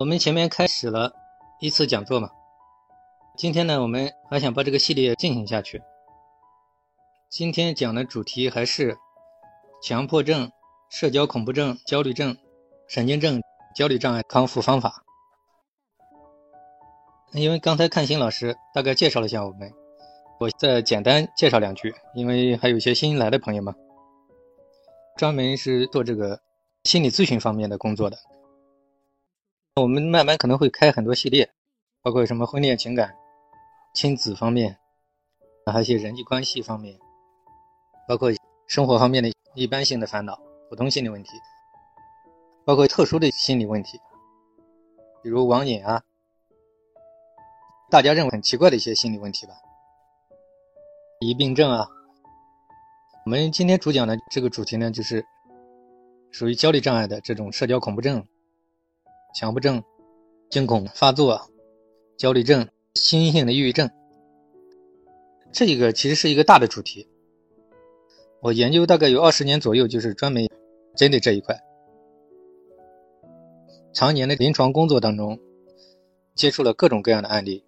我们前面开始了一次讲座嘛，今天呢，我们还想把这个系列进行下去。今天讲的主题还是强迫症、社交恐怖症、焦虑症、神经症、焦虑障碍康复方法。因为刚才看新老师大概介绍了一下我们，我再简单介绍两句，因为还有一些新来的朋友们，专门是做这个心理咨询方面的工作的。我们慢慢可能会开很多系列，包括什么婚恋情感、亲子方面，还有一些人际关系方面，包括生活方面的一般性的烦恼、普通心理问题，包括特殊的心理问题，比如网瘾啊，大家认为很奇怪的一些心理问题吧，疑病症啊。我们今天主讲的这个主题呢，就是属于焦虑障碍的这种社交恐怖症。强迫症、惊恐发作、焦虑症、心性的抑郁症，这个其实是一个大的主题。我研究大概有二十年左右，就是专门针对这一块。常年的临床工作当中，接触了各种各样的案例，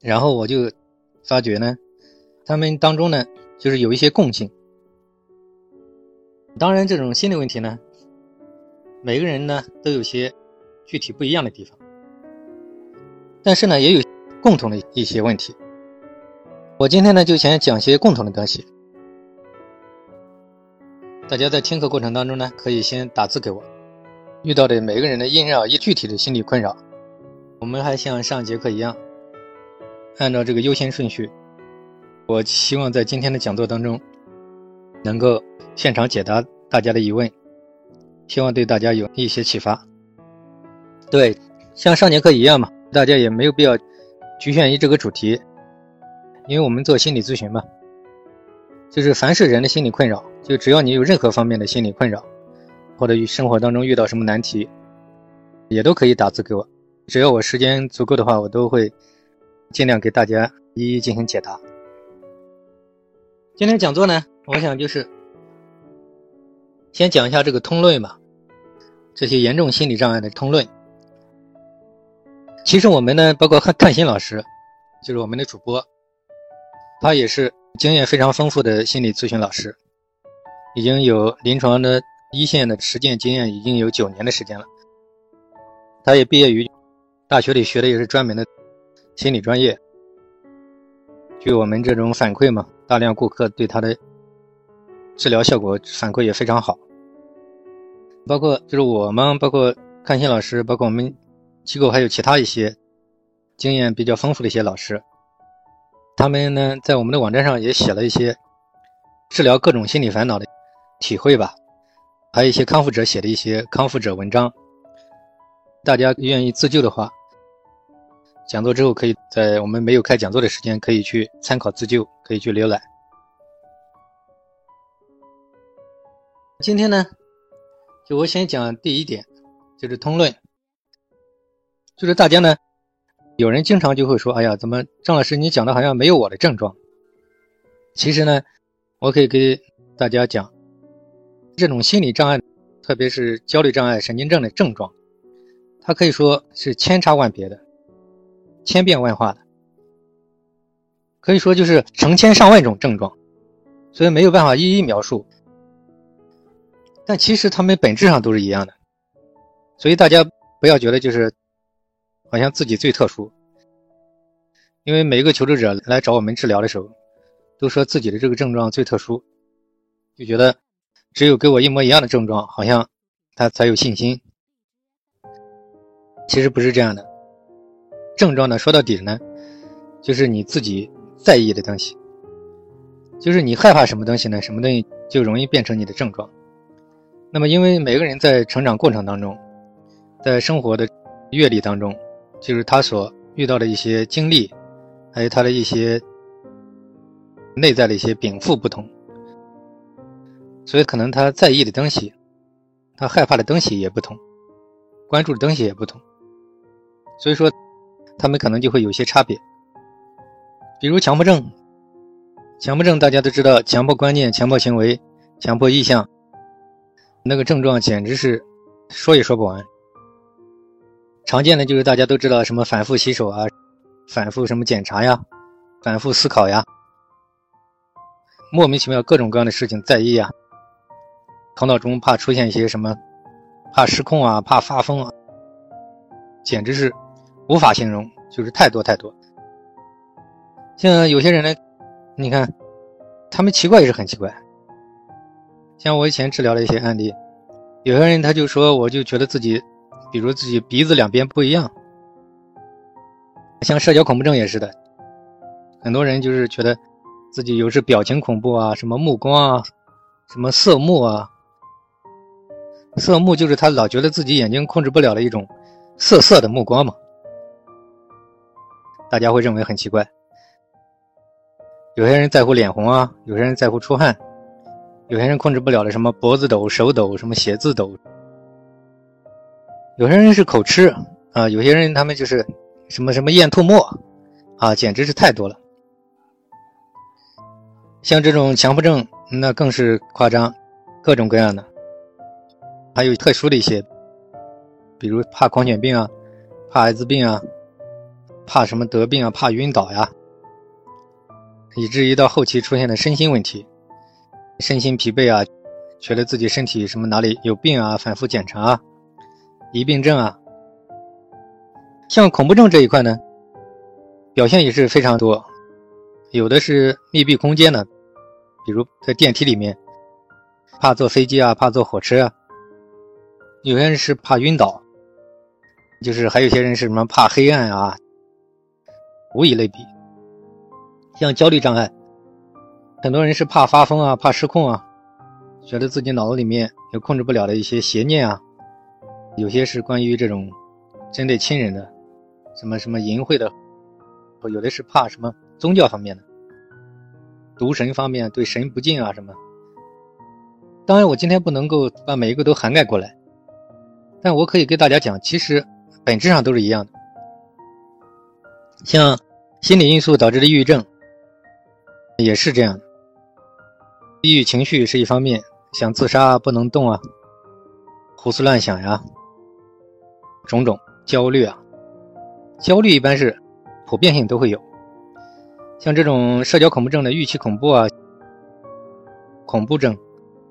然后我就发觉呢，他们当中呢，就是有一些共性。当然，这种心理问题呢。每个人呢都有些具体不一样的地方，但是呢也有共同的一些问题。我今天呢就想讲些共同的东西。大家在听课过程当中呢，可以先打字给我，遇到的每个人的因人而异具体的心理困扰，我们还像上节课一样，按照这个优先顺序。我希望在今天的讲座当中，能够现场解答大家的疑问。希望对大家有一些启发。对，像上节课一样嘛，大家也没有必要局限于这个主题，因为我们做心理咨询嘛，就是凡是人的心理困扰，就只要你有任何方面的心理困扰，或者生活当中遇到什么难题，也都可以打字给我，只要我时间足够的话，我都会尽量给大家一一进行解答。今天讲座呢，我想就是先讲一下这个通论吧。这些严重心理障碍的通论，其实我们呢，包括看看心老师，就是我们的主播，他也是经验非常丰富的心理咨询老师，已经有临床的一线的实践经验，已经有九年的时间了。他也毕业于大学里学的也是专门的心理专业。据我们这种反馈嘛，大量顾客对他的治疗效果反馈也非常好。包括就是我们，包括看心老师，包括我们机构还有其他一些经验比较丰富的一些老师，他们呢在我们的网站上也写了一些治疗各种心理烦恼的体会吧，还有一些康复者写的一些康复者文章。大家愿意自救的话，讲座之后可以在我们没有开讲座的时间可以去参考自救，可以去浏览。今天呢？就我先讲第一点，就是通论，就是大家呢，有人经常就会说：“哎呀，怎么张老师你讲的好像没有我的症状？”其实呢，我可以给大家讲，这种心理障碍，特别是焦虑障碍、神经症的症状，它可以说是千差万别的，千变万化的，可以说就是成千上万种症状，所以没有办法一一描述。但其实他们本质上都是一样的，所以大家不要觉得就是好像自己最特殊，因为每一个求助者来找我们治疗的时候，都说自己的这个症状最特殊，就觉得只有跟我一模一样的症状，好像他才有信心。其实不是这样的，症状呢说到底呢，就是你自己在意的东西，就是你害怕什么东西呢，什么东西就容易变成你的症状。那么，因为每个人在成长过程当中，在生活的阅历当中，就是他所遇到的一些经历，还有他的一些内在的一些禀赋不同，所以可能他在意的东西，他害怕的东西也不同，关注的东西也不同，所以说他们可能就会有些差别。比如强迫症，强迫症大家都知道，强迫观念、强迫行为、强迫意向。那个症状简直是说也说不完。常见的就是大家都知道什么反复洗手啊，反复什么检查呀，反复思考呀，莫名其妙各种各样的事情在意啊，头脑中怕出现一些什么，怕失控啊，怕发疯啊，简直是无法形容，就是太多太多。像有些人呢，你看，他们奇怪也是很奇怪。像我以前治疗的一些案例，有些人他就说，我就觉得自己，比如自己鼻子两边不一样。像社交恐怖症也是的，很多人就是觉得自己有时表情恐怖啊，什么目光啊，什么色目啊，色目就是他老觉得自己眼睛控制不了的一种涩涩的目光嘛，大家会认为很奇怪。有些人在乎脸红啊，有些人在乎出汗，有些人控制不了的什么脖子抖、手抖、什么写字抖，有些人是口吃啊，有些人他们就是什么什么咽吐沫啊，简直是太多了。像这种强迫症，那更是夸张，各种各样的，还有特殊的一些，比如怕狂犬病啊，怕艾滋病啊，怕什么得病啊，怕晕倒呀。以至于到后期出现的身心问题，身心疲惫啊，觉得自己身体什么哪里有病啊，反复检查啊，疑病症啊。像恐怖症这一块呢，表现也是非常多，有的是密闭空间的，比如在电梯里面，怕坐飞机啊，怕坐火车啊。有些人是怕晕倒，就是还有些人是什么怕黑暗啊，无以类比。像焦虑障碍，很多人是怕发疯啊，怕失控啊，觉得自己脑子里面有控制不了的一些邪念啊，有些是关于这种针对亲人的，什么什么淫秽的，有的是怕什么宗教方面的，毒神方面对神不敬啊什么。当然，我今天不能够把每一个都涵盖过来，但我可以给大家讲，其实本质上都是一样的。像心理因素导致的抑郁症。也是这样的，抑郁情绪是一方面，想自杀不能动啊，胡思乱想呀，种种焦虑啊，焦虑一般是普遍性都会有，像这种社交恐怖症的预期恐怖啊，恐怖症，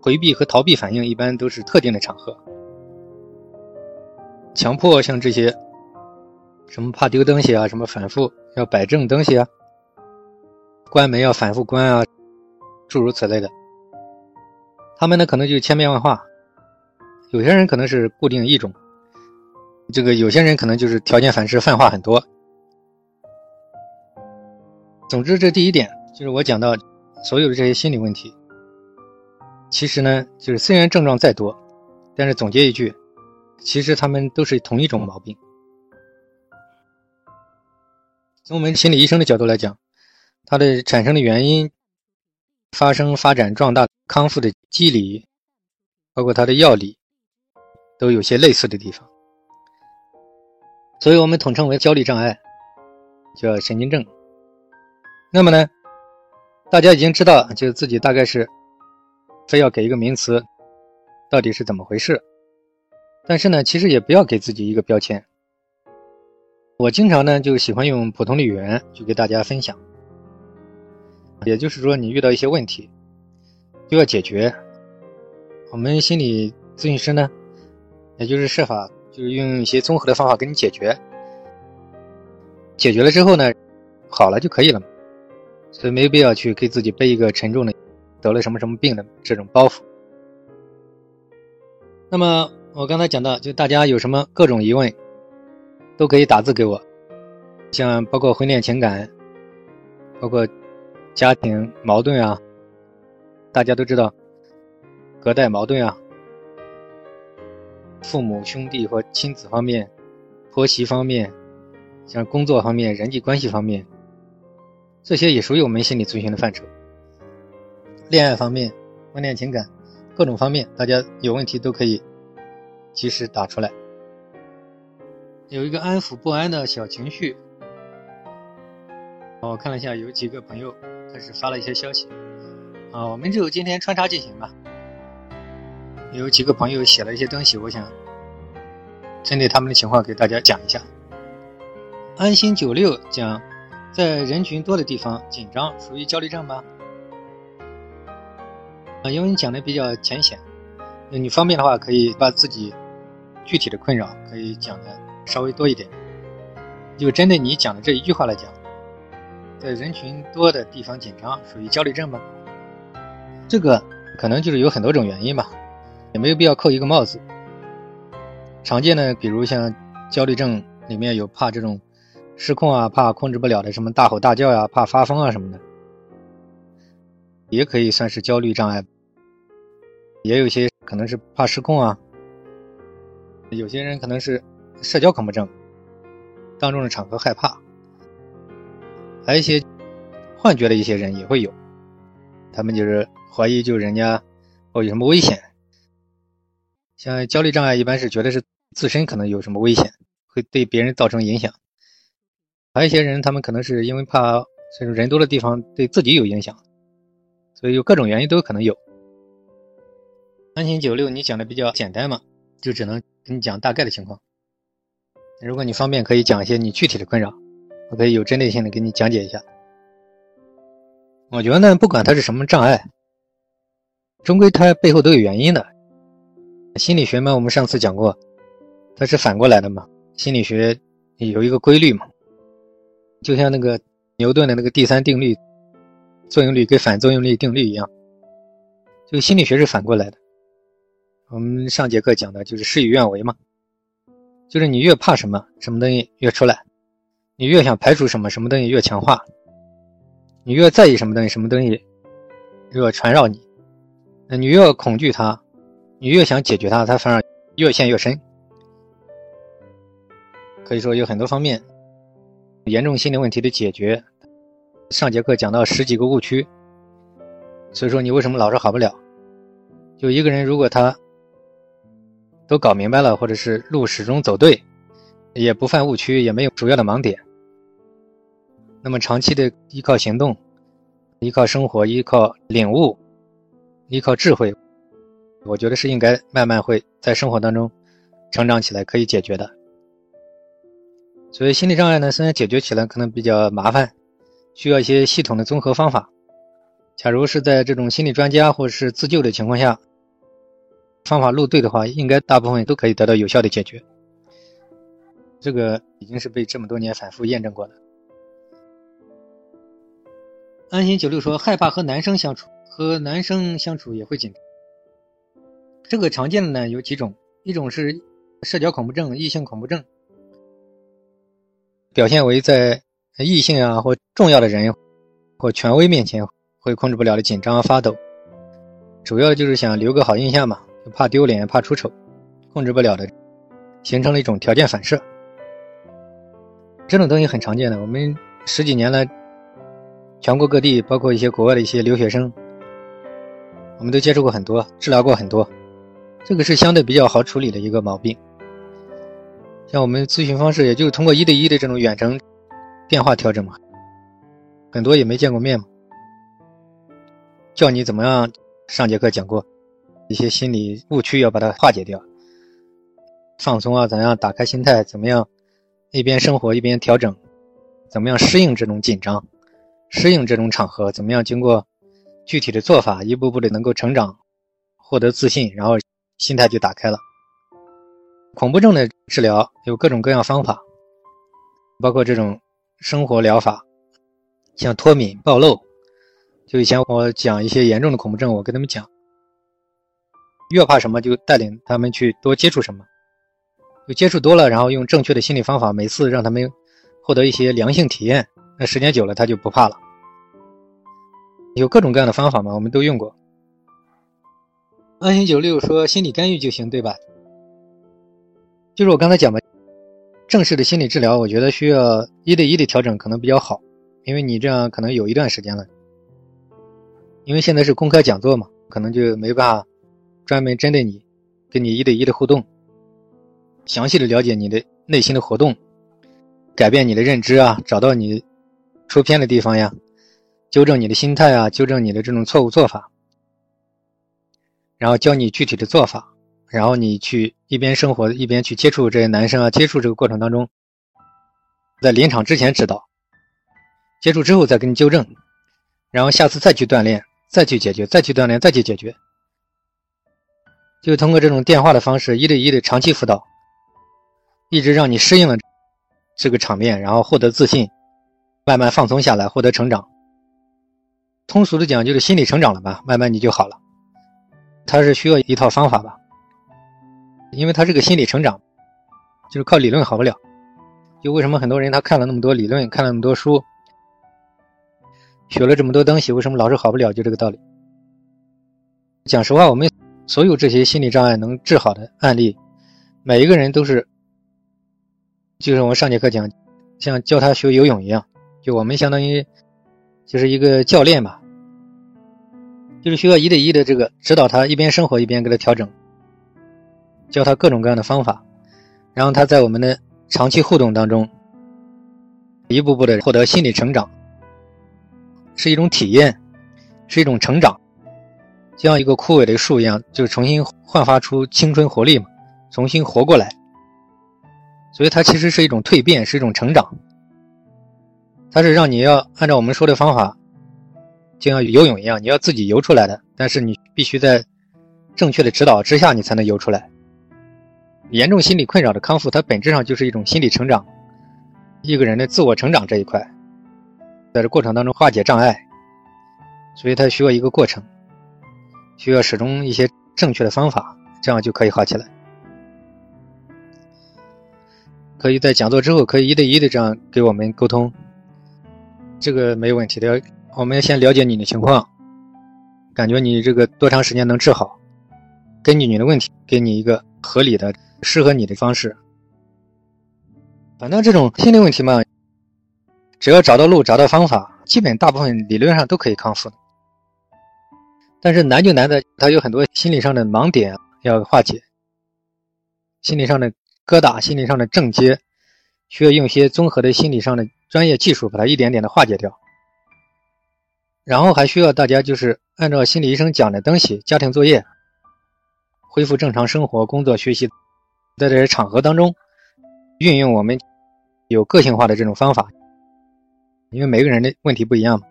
回避和逃避反应一般都是特定的场合，强迫像这些，什么怕丢东西啊，什么反复要摆正东西啊。关门要反复关啊，诸如此类的。他们呢可能就千变万化，有些人可能是固定一种，这个有些人可能就是条件反射泛化很多。总之，这第一点就是我讲到所有的这些心理问题，其实呢就是虽然症状再多，但是总结一句，其实他们都是同一种毛病。从我们心理医生的角度来讲。它的产生的原因、发生、发展、壮大、康复的机理，包括它的药理，都有些类似的地方，所以我们统称为焦虑障碍，叫神经症。那么呢，大家已经知道，就自己大概是非要给一个名词，到底是怎么回事？但是呢，其实也不要给自己一个标签。我经常呢就喜欢用普通的语言去给大家分享。也就是说，你遇到一些问题，就要解决。我们心理咨询师呢，也就是设法就是用一些综合的方法给你解决。解决了之后呢，好了就可以了，所以没必要去给自己背一个沉重的得了什么什么病的这种包袱。那么我刚才讲到，就大家有什么各种疑问，都可以打字给我，像包括婚恋情感，包括。家庭矛盾啊，大家都知道，隔代矛盾啊，父母兄弟或亲子方面，婆媳方面，像工作方面、人际关系方面，这些也属于我们心理咨询的范畴。恋爱方面、婚恋情感，各种方面，大家有问题都可以及时打出来。有一个安抚不安的小情绪，我看了一下，有几个朋友。开始发了一些消息，啊，我们就今天穿插进行吧。有几个朋友写了一些东西，我想针对他们的情况给大家讲一下。安心九六讲，在人群多的地方紧张属于焦虑症吗？啊，因为你讲的比较浅显，你方便的话可以把自己具体的困扰可以讲的稍微多一点。就针对你讲的这一句话来讲，在人群多的地方紧张属于焦虑症吗？这个可能就是有很多种原因吧，也没有必要扣一个帽子。常见的，比如像焦虑症里面有怕这种失控啊，怕控制不了的什么大吼大叫呀，怕发疯啊什么的，也可以算是焦虑障碍。也有些可能是怕失控啊，有些人可能是社交恐怖症。当众的场合害怕，还有一些幻觉的一些人也会有，他们就是怀疑就人家哦有什么危险，像焦虑障碍一般是觉得是自身可能有什么危险，会对别人造成影响，还有一些人他们可能是因为怕这种人多的地方对自己有影响，所以有各种原因都可能有。安心九六你讲的比较简单嘛，就只能跟你讲大概的情况。如果你方便，可以讲一些你具体的困扰，我可以有针对性的给你讲解一下。我觉得呢，不管它是什么障碍，终归它背后都有原因的。心理学嘛，我们上次讲过，它是反过来的嘛。心理学有一个规律嘛，就像那个牛顿的那个第三定律，作用力跟反作用力定律一样，就心理学是反过来的。我们上节课讲的就是事与愿违嘛。就是你越怕什么，什么东西越出来；你越想排除什么，什么东西越强化；你越在意什么东西，什么东西越缠绕你。那你越恐惧它，你越想解决它，它反而越陷越深。可以说有很多方面，严重心理问题的解决。上节课讲到十几个误区，所以说你为什么老是好不了？就一个人如果他。都搞明白了，或者是路始终走对，也不犯误区，也没有主要的盲点。那么长期的依靠行动，依靠生活，依靠领悟，依靠智慧，我觉得是应该慢慢会在生活当中成长起来，可以解决的。所以心理障碍呢，虽然解决起来可能比较麻烦，需要一些系统的综合方法。假如是在这种心理专家或是自救的情况下。方法路对的话，应该大部分都可以得到有效的解决。这个已经是被这么多年反复验证过的。安心九六说，害怕和男生相处，和男生相处也会紧张。这个常见的呢有几种，一种是社交恐怖症、异性恐怖症，表现为在异性啊或重要的人或权威面前会控制不了的紧张发抖，主要就是想留个好印象嘛。就怕丢脸，怕出丑，控制不了的，形成了一种条件反射。这种东西很常见的，我们十几年来，全国各地，包括一些国外的一些留学生，我们都接触过很多，治疗过很多。这个是相对比较好处理的一个毛病。像我们咨询方式，也就是通过一对一的这种远程电话调整嘛，很多也没见过面嘛，教你怎么样。上节课讲过。一些心理误区要把它化解掉，放松啊，怎样打开心态？怎么样一边生活一边调整？怎么样适应这种紧张？适应这种场合？怎么样经过具体的做法，一步步的能够成长，获得自信，然后心态就打开了。恐怖症的治疗有各种各样方法，包括这种生活疗法，像脱敏、暴露。就以前我讲一些严重的恐怖症，我跟他们讲。越怕什么，就带领他们去多接触什么，就接触多了，然后用正确的心理方法，每次让他们获得一些良性体验，那时间久了他就不怕了。有各种各样的方法嘛，我们都用过。安心九六说心理干预就行，对吧？就是我刚才讲的，正式的心理治疗，我觉得需要一对一的调整可能比较好，因为你这样可能有一段时间了，因为现在是公开讲座嘛，可能就没办法。专门针对你，跟你一对一的互动，详细的了解你的内心的活动，改变你的认知啊，找到你出偏的地方呀，纠正你的心态啊，纠正你的这种错误做法，然后教你具体的做法，然后你去一边生活一边去接触这些男生啊，接触这个过程当中，在临场之前指导，接触之后再给你纠正，然后下次再去锻炼，再去解决，再去锻炼，再去解决，就通过这种电话的方式，一对一的长期辅导，一直让你适应了这个场面，然后获得自信，慢慢放松下来，获得成长。通俗的讲，就是心理成长了吧，慢慢你就好了。他是需要一套方法吧，因为他是个心理成长，就是靠理论好不了。就为什么很多人他看了那么多理论，看了那么多书，学了这么多东西，为什么老是好不了？就这个道理。讲实话，我们所有这些心理障碍能治好的案例，每一个人都是，就是我们上节课讲，像教他学游泳一样，就我们相当于就是一个教练吧。就是需要一对一的这个指导他，一边生活一边给他调整，教他各种各样的方法，然后他在我们的长期互动当中，一步步的获得心理成长，是一种体验，是一种成长，就像一个枯萎的树一样，就重新焕发出青春活力嘛，重新活过来。所以它其实是一种蜕变，是一种成长，它是让你要按照我们说的方法。就像游泳一样，你要自己游出来的，但是你必须在正确的指导之下，你才能游出来。严重心理困扰的康复，它本质上就是一种心理成长，一个人的自我成长这一块，在这过程当中化解障碍，所以它需要一个过程，需要始终一些正确的方法，这样就可以好起来。可以在讲座之后，可以一对一的这样给我们沟通，这个没有问题的。我们先了解你的情况，感觉你这个多长时间能治好？根据你的问题，给你一个合理的、适合你的方式。反正这种心理问题嘛，只要找到路、找到方法，基本大部分理论上都可以康复的。但是难就难在它有很多心理上的盲点要化解，心理上的疙瘩、心理上的症结，需要用一些综合的心理上的专业技术把它一点点的化解掉。然后还需要大家就是按照心理医生讲的东西，家庭作业，恢复正常生活、工作、学习，在这些场合当中，运用我们有个性化的这种方法，因为每个人的问题不一样，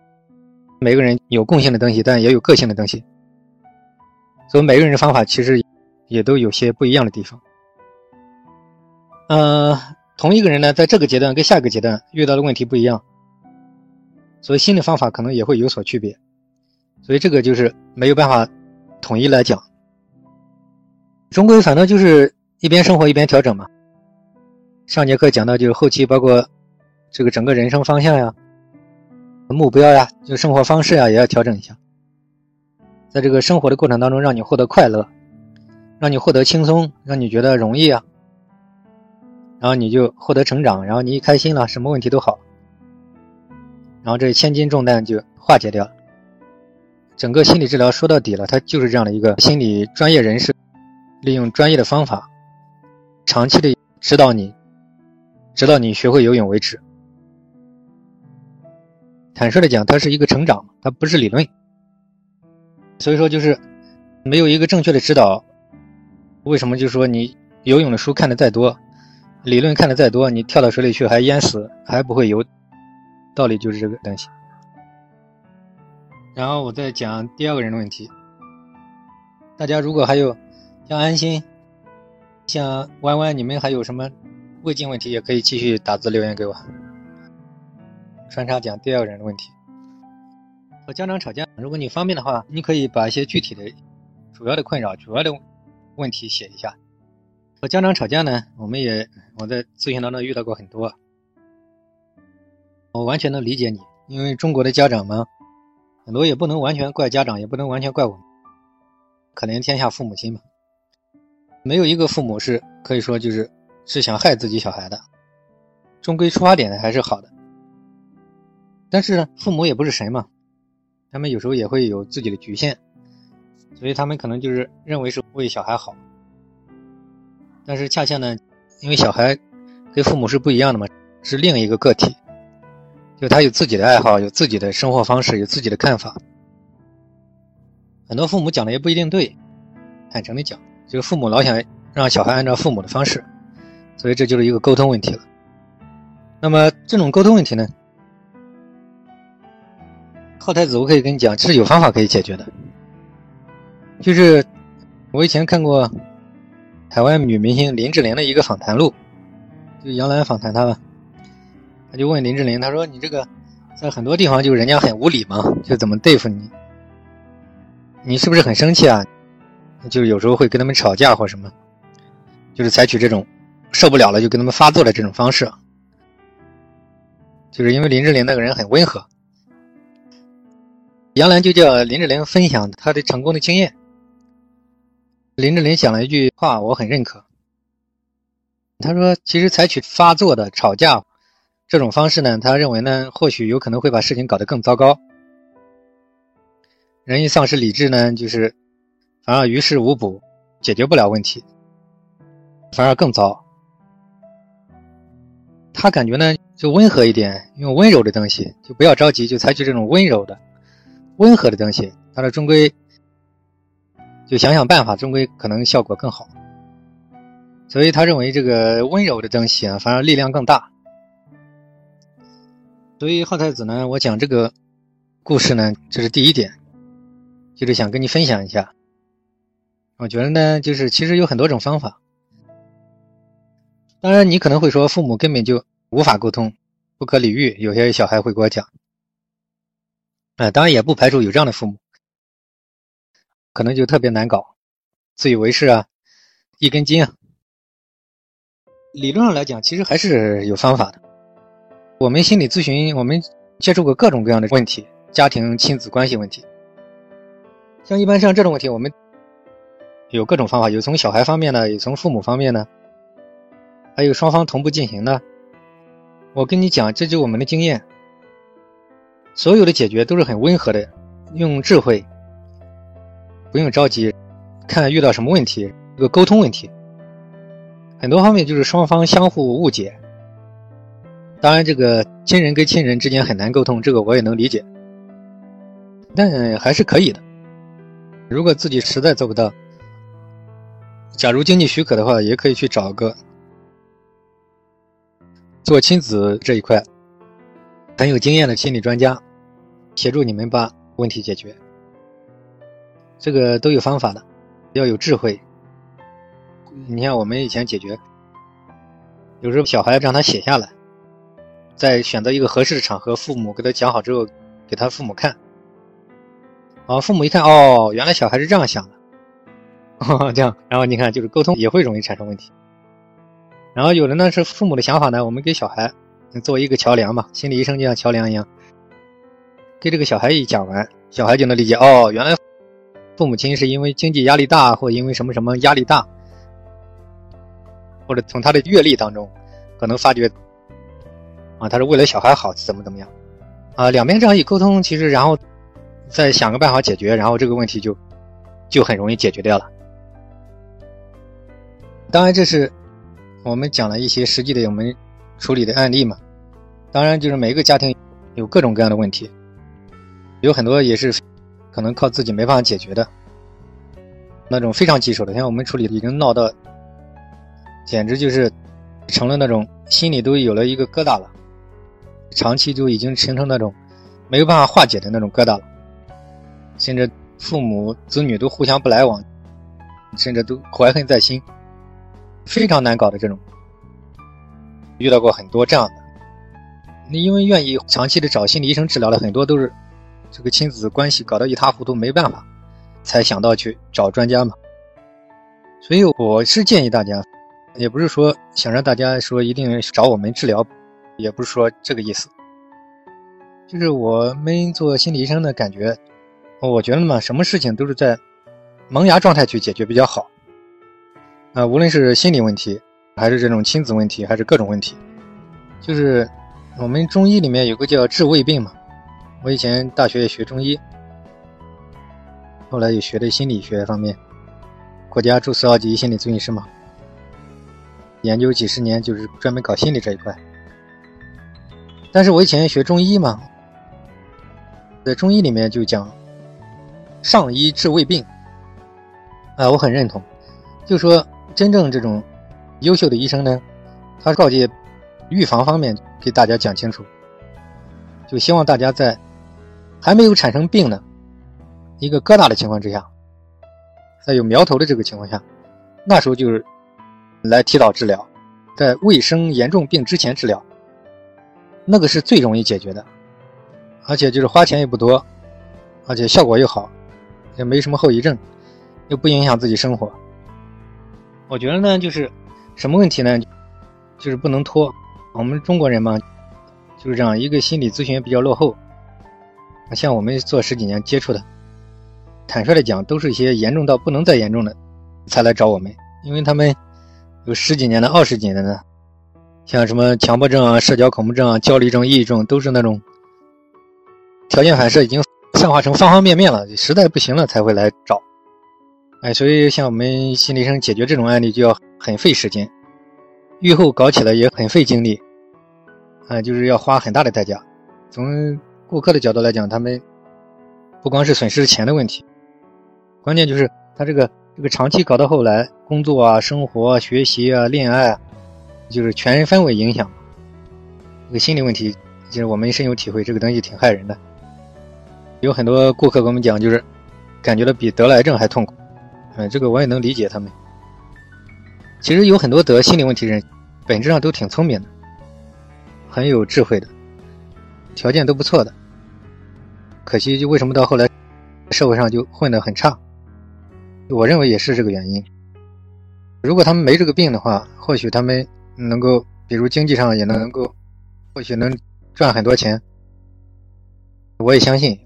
每个人有共性的东西，但也有个性的东西，所以每个人的方法其实也都有些不一样的地方。嗯，同一个人呢，在这个阶段跟下一个阶段遇到的问题不一样。所以新的方法可能也会有所区别，所以这个就是没有办法统一来讲。终归反正就是一边生活一边调整嘛。上节课讲到就是后期包括这个整个人生方向呀、目标呀、就生活方式呀也要调整一下。在这个生活的过程当中，让你获得快乐，让你获得轻松，让你觉得容易啊，然后你就获得成长，然后你一开心了，什么问题都好。然后这千斤重担就化解掉了。整个心理治疗说到底了，它就是这样的一个心理专业人士，利用专业的方法，长期的指导你，直到你学会游泳为止。坦率的讲，它是一个成长，它不是理论。所以说，就是没有一个正确的指导，为什么就说你游泳的书看的再多，理论看的再多，你跳到水里去还淹死，还不会游。道理就是这个东西，然后我再讲第二个人的问题。大家如果还有像安心、像弯弯，你们还有什么未尽问题，也可以继续打字留言给我。穿插讲第二个人的问题。和家长吵架，如果你方便的话，你可以把一些具体的、主要的困扰、主要的问题写一下。和家长吵架呢，我们也我在咨询当中遇到过很多。我完全能理解你，因为中国的家长嘛，很多也不能完全怪家长，也不能完全怪我们，可怜天下父母心嘛。没有一个父母是可以说就是是想害自己小孩的，终归出发点还是好的。但是呢，父母也不是神嘛，他们有时候也会有自己的局限，所以他们可能就是认为是为小孩好。但是恰恰呢，因为小孩跟父母是不一样的嘛，是另一个个体。就他有自己的爱好，有自己的生活方式，有自己的看法。很多父母讲的也不一定对，坦诚的讲，这个父母老想让小孩按照父母的方式，所以这就是一个沟通问题了。那么这种沟通问题呢，浩太子，我可以跟你讲，是有方法可以解决的。就是我以前看过台湾女明星林志玲的一个访谈录，就杨澜访谈她吧，他就问林志玲，他说：“你这个在很多地方就人家很无理嘛，就怎么对付你？你是不是很生气啊？就有时候会跟他们吵架或什么，就是采取这种受不了了就跟他们发作的这种方式。就是因为林志玲那个人很温和，杨澜就叫林志玲分享她的成功的经验。”林志玲讲了一句话，我很认可。他说：“其实采取发作的吵架这种方式呢，他认为呢，或许有可能会把事情搞得更糟糕。人一丧失理智呢，就是反而于事无补，解决不了问题，反而更糟。他感觉呢，就温和一点，用温柔的东西，就不要着急，就采取这种温柔的、温和的东西。他说，终归。”就想想办法，终归可能效果更好。所以他认为这个温柔的东西啊，反而力量更大。所以浩太子呢，我讲这个故事呢，这是第一点，就是想跟你分享一下。我觉得呢，就是其实有很多种方法。当然，你可能会说父母根本就无法沟通，不可理喻。有些小孩会给我讲，啊，当然也不排除有这样的父母。可能就特别难搞，自以为是啊，一根筋啊。理论上来讲，其实还是有方法的。我们心理咨询，我们接触过各种各样的问题，家庭亲子关系问题。像一般像这种问题，我们有各种方法，有从小孩方面的，有从父母方面的，还有双方同步进行的。我跟你讲，这就我们的经验。所有的解决都是很温和的，用智慧。不用着急，看遇到什么问题，这个沟通问题，很多方面就是双方相互误解。当然，这个亲人跟亲人之间很难沟通，这个我也能理解，但还是可以的。如果自己实在做不到，假如经济许可的话，也可以去找个做亲子这一块很有经验的心理专家，协助你们把问题解决。这个都有方法的，要有智慧。你像我们以前解决，有时候小孩让他写下来，再选择一个合适的场合，父母给他讲好之后，给他父母看。啊，父母一看，哦，原来小孩是这样想的，这样，然后你看，就是沟通也会容易产生问题。然后有的呢是父母的想法呢，我们给小孩做一个桥梁嘛，心理医生就像桥梁一样，给这个小孩一讲完，小孩就能理解，哦，原来。父母亲是因为经济压力大，或因为什么什么压力大，或者从他的阅历当中，可能发觉，啊，他是为了小孩好，怎么怎么样，啊，两边这样一沟通，其实然后再想个办法解决，然后这个问题就就很容易解决掉了。当然，这是我们讲了一些实际的我们处理的案例嘛。当然，就是每一个家庭有各种各样的问题，有很多也是。可能靠自己没办法解决的，那种非常棘手的，像我们处理已经闹到，简直就是成了那种心里都有了一个疙瘩了，长期就已经形成那种没有办法化解的那种疙瘩了，甚至父母子女都互相不来往，甚至都怀恨在心，非常难搞的这种，遇到过很多这样的，那因为愿意长期的找心理医生治疗的很多都是。这个亲子关系搞得一塌糊涂，没办法，才想到去找专家嘛。所以我是建议大家，也不是说想让大家说一定找我们治疗，也不是说这个意思。就是我们做心理医生的感觉，我觉得嘛，什么事情都是在萌芽状态去解决比较好。啊，无论是心理问题，还是这种亲子问题，还是各种问题，就是我们中医里面有个叫治未病嘛。我以前大学也学中医，后来也学的心理学方面，国家注册二级心理咨询师嘛，研究几十年就是专门搞心理这一块。但是我以前学中医嘛，在中医里面就讲上医治未病，啊，我很认同，就说真正这种优秀的医生呢，他告诫预防方面给大家讲清楚，就希望大家在还没有产生病呢一个疙瘩的情况之下，在有苗头的这个情况下，那时候就是来提早治疗，在未生严重病之前治疗，那个是最容易解决的，而且就是花钱也不多，而且效果又好，也没什么后遗症，又不影响自己生活。我觉得呢，就是什么问题呢？就是不能拖。我们中国人嘛，就是这样一个心理咨询比较落后。像我们做十几年接触的，坦率的讲，都是一些严重到不能再严重的才来找我们，因为他们有十几年的、二十几年的，像什么强迫症啊、社交恐怖症啊、焦虑症、抑郁症，都是那种条件反射已经泛化成方方面面了，实在不行了才会来找。哎，所以像我们心理医生解决这种案例就要很费时间，愈后搞起来也很费精力，啊，就是要花很大的代价。从顾客的角度来讲，他们不光是损失钱的问题，关键就是他这个这个长期搞到后来，工作啊、生活、啊、学习啊、恋爱，啊，就是全氛围影响。这个心理问题，其实我们深有体会，这个东西挺害人的。有很多顾客跟我们讲，就是感觉到比得了癌症还痛苦。嗯，这个我也能理解他们。其实有很多得心理问题人，本质上都挺聪明的，很有智慧的，条件都不错的。可惜就为什么到后来，社会上就混得很差？我认为也是这个原因。如果他们没这个病的话，或许他们能够，比如经济上也能能够，或许能赚很多钱。我也相信，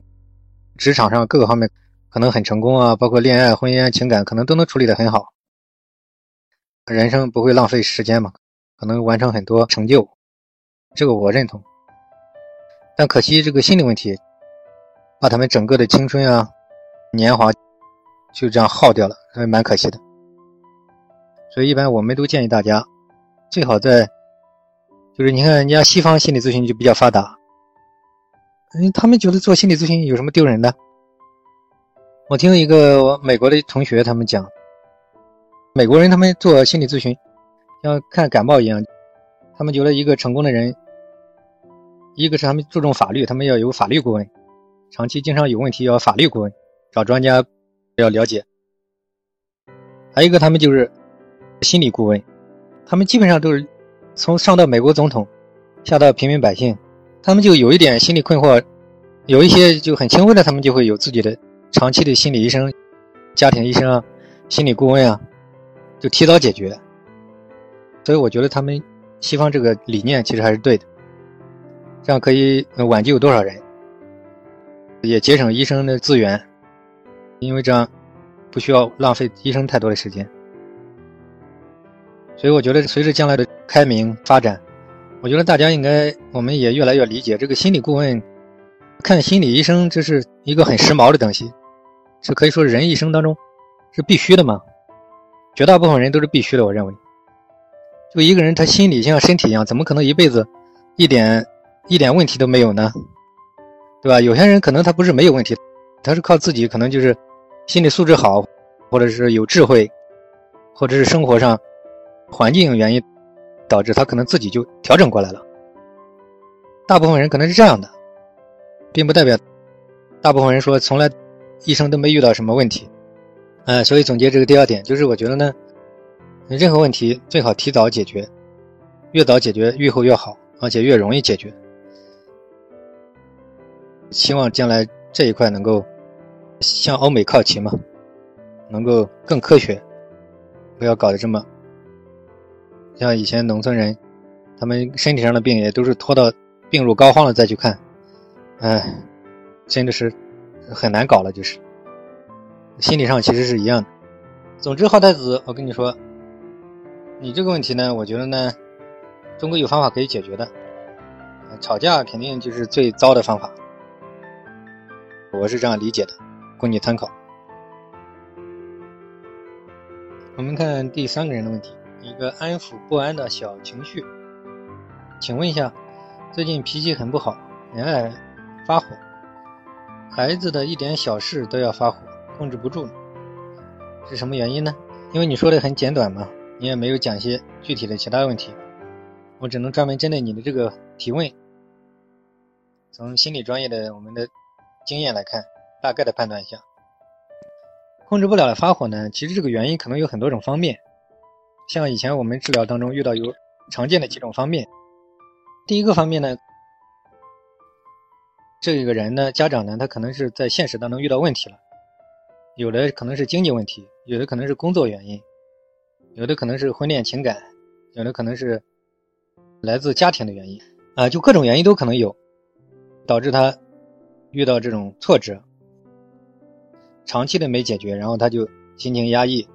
职场上各个方面。可能很成功啊，包括恋爱、婚姻、情感，可能都能处理得很好。人生不会浪费时间嘛，可能完成很多成就，这个我认同。但可惜这个心理问题，把他们整个的青春啊、年华就这样耗掉了，还蛮可惜的。所以一般我们都建议大家，最好在，就是你看人家西方心理咨询就比较发达，嗯，他们觉得做心理咨询有什么丢人的？我听一个美国的同学他们讲，美国人他们做心理咨询，像看感冒一样，他们觉得一个成功的人，一个是他们注重法律，他们要有法律顾问，长期经常有问题要法律顾问，找专家要了解；还有一个他们就是心理顾问，他们基本上都是从上到美国总统，下到平民百姓，他们就有一点心理困惑，有一些就很轻微的，他们就会有自己的。长期的心理医生、家庭医生啊、心理顾问啊，就提早解决。所以我觉得他们西方这个理念其实还是对的，这样可以挽救多少人，也节省医生的资源，因为这样不需要浪费医生太多的时间。所以我觉得随着将来的开明发展，我觉得大家应该我们也越来越理解这个心理顾问看心理医生，这是一个很时髦的东西。是可以说人一生当中是必须的嘛？绝大部分人都是必须的。我认为，就一个人他心理像身体一样，怎么可能一辈子一点一点问题都没有呢？对吧？有些人可能他不是没有问题，他是靠自己，可能就是心理素质好，或者是有智慧，或者是生活上环境原因导致他可能自己就调整过来了。大部分人可能是这样的，并不代表大部分人说从来。一生都没遇到什么问题，呃，所以总结这个第二点就是，我觉得呢，任何问题最好提早解决，越早解决愈后越好，而且越容易解决。希望将来这一块能够向欧美靠齐嘛，能够更科学，不要搞得这么像以前农村人，他们身体上的病也都是拖到病入膏肓了再去看，哎，真的是。很难搞了，就是心理上其实是一样的。总之，浩太子，我跟你说，你这个问题呢，我觉得呢，中国有方法可以解决的。吵架肯定就是最糟的方法，我是这样理解的，供你参考。我们看第三个人的问题，一个安抚不安的小情绪，请问一下，最近脾气很不好，很爱发火。孩子的一点小事都要发火，控制不住，是什么原因呢？因为你说的很简短嘛，你也没有讲些具体的其他问题，我只能专门针对你的这个提问，从心理专业的我们的经验来看，大概的判断一下。控制不了的发火呢，其实这个原因可能有很多种方面，像以前我们治疗当中遇到有常见的几种方面。第一个方面呢，这个人呢，家长呢，他可能是在现实当中遇到问题了。有的可能是经济问题，有的可能是工作原因，有的可能是婚恋情感，有的可能是来自家庭的原因啊，就各种原因都可能有，导致他遇到这种挫折，长期的没解决，然后他就心情压抑。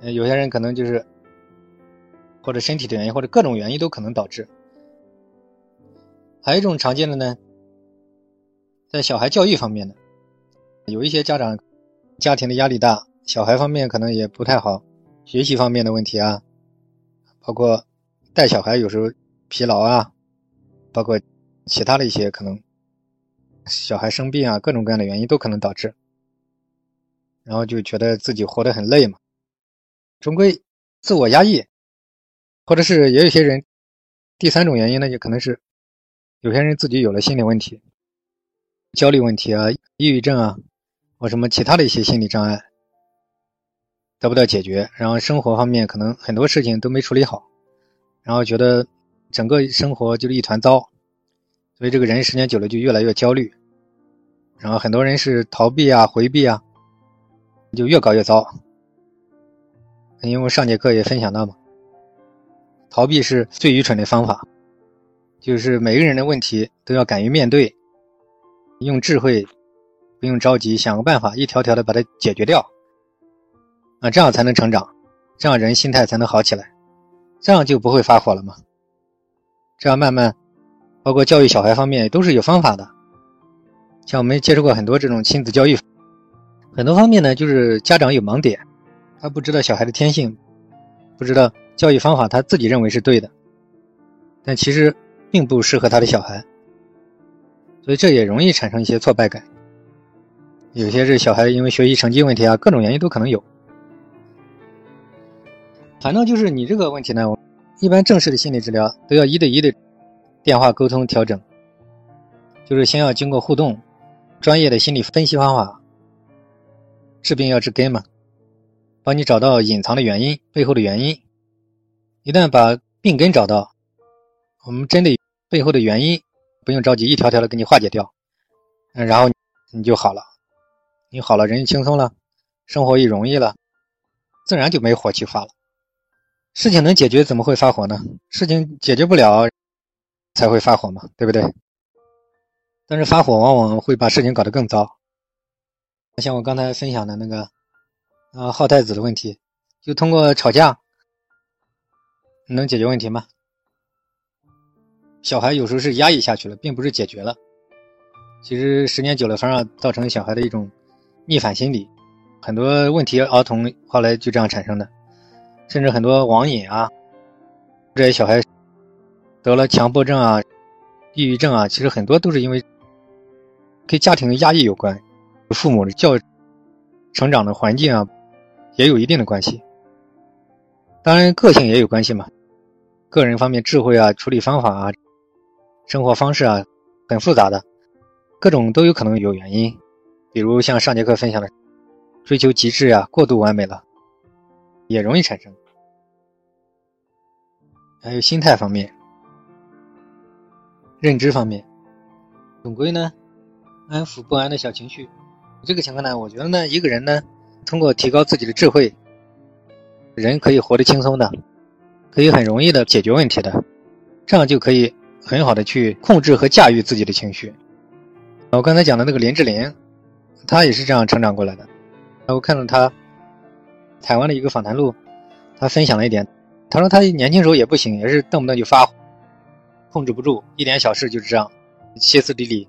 呃，有些人可能就是或者身体的原因，或者各种原因都可能导致。还有一种常见的呢，在小孩教育方面的，有一些家长。家庭的压力大，小孩方面可能也不太好，学习方面的问题啊，包括带小孩有时候疲劳啊，包括其他的一些可能，小孩生病啊，各种各样的原因都可能导致，然后就觉得自己活得很累嘛，终归自我压抑，或者是也有些人，第三种原因呢，就可能是有些人自己有了心理问题，焦虑问题啊，抑郁症啊。或什么其他的一些心理障碍得不到解决，然后生活方面可能很多事情都没处理好，然后觉得整个生活就是一团糟，所以这个人时间久了就越来越焦虑，然后很多人是逃避啊、回避啊，就越搞越糟。因为上节课也分享到嘛，逃避是最愚蠢的方法，就是每个人的问题都要敢于面对，用智慧。不用着急，想个办法，一条条的把它解决掉，啊，这样才能成长，这样人心态才能好起来，这样就不会发火了嘛。这样慢慢，包括教育小孩方面都是有方法的。像我们接触过很多这种亲子教育，很多方面呢，就是家长有盲点，他不知道小孩的天性，不知道教育方法，他自己认为是对的，但其实并不适合他的小孩，所以这也容易产生一些挫败感。有些是小孩因为学习成绩问题啊，各种原因都可能有。反正就是你这个问题呢，一般正式的心理治疗都要一对一的电话沟通调整，就是先要经过互动，专业的心理分析方法，治病要治根嘛，帮你找到隐藏的原因背后的原因。一旦把病根找到，我们针对背后的原因，不用着急，一条条的给你化解掉，嗯，然后你就好了。你好了，人轻松了，生活也容易了，自然就没火气发了。事情能解决，怎么会发火呢？事情解决不了，才会发火嘛，对不对？但是发火往往会把事情搞得更糟。像我刚才分享的那个，啊，浩太子的问题，就通过吵架能解决问题吗？小孩有时候是压抑下去了，并不是解决了。其实时间久了，反而造成小孩的一种。逆反心理，很多问题儿童后来就这样产生的，甚至很多网瘾啊，这些小孩得了强迫症啊、抑郁症啊，其实很多都是因为跟家庭的压抑有关，父母的教育、成长的环境啊，也有一定的关系。当然，个性也有关系嘛，个人方面智慧啊、处理方法啊、生活方式啊，很复杂的，各种都有可能有原因。比如像上节课分享的，追求极致呀，过度完美了，也容易产生。还有心态方面、认知方面，总归呢，安抚不安的小情绪。这个情况呢，我觉得呢，一个人呢，通过提高自己的智慧，人可以活得轻松的，可以很容易的解决问题的，这样就可以很好的去控制和驾驭自己的情绪。我刚才讲的那个林志玲。他也是这样成长过来的。我看到他台湾的一个访谈录，他分享了一点，他说他年轻时候也不行，也是动不动就发火，控制不住，一点小事就是这样歇斯底里。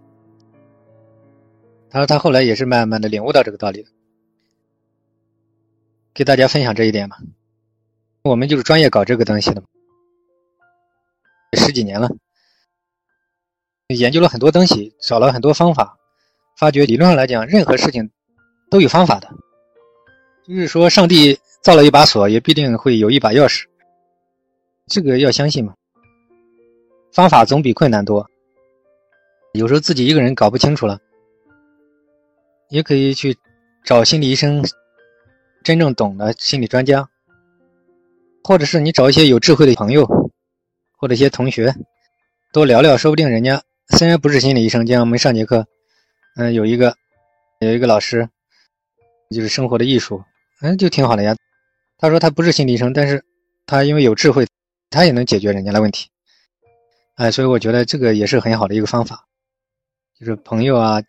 他说他后来也是慢慢的领悟到这个道理的，给大家分享这一点嘛。我们就是专业搞这个东西的，十几年了，研究了很多东西，找了很多方法。发觉理论上来讲，任何事情都有方法的，就是说上帝造了一把锁，也必定会有一把钥匙。这个要相信嘛。方法总比困难多。有时候自己一个人搞不清楚了，也可以去找心理医生，真正懂的心理专家，或者是你找一些有智慧的朋友，或者一些同学，多聊聊，说不定人家虽然不是心理医生，就像我们上节课，嗯，有一个有一个老师，就是生活的艺术，嗯，就挺好的呀。他说他不是心理医生，但是他因为有智慧，他也能解决人家的问题。哎，所以我觉得这个也是很好的一个方法。就是朋友啊，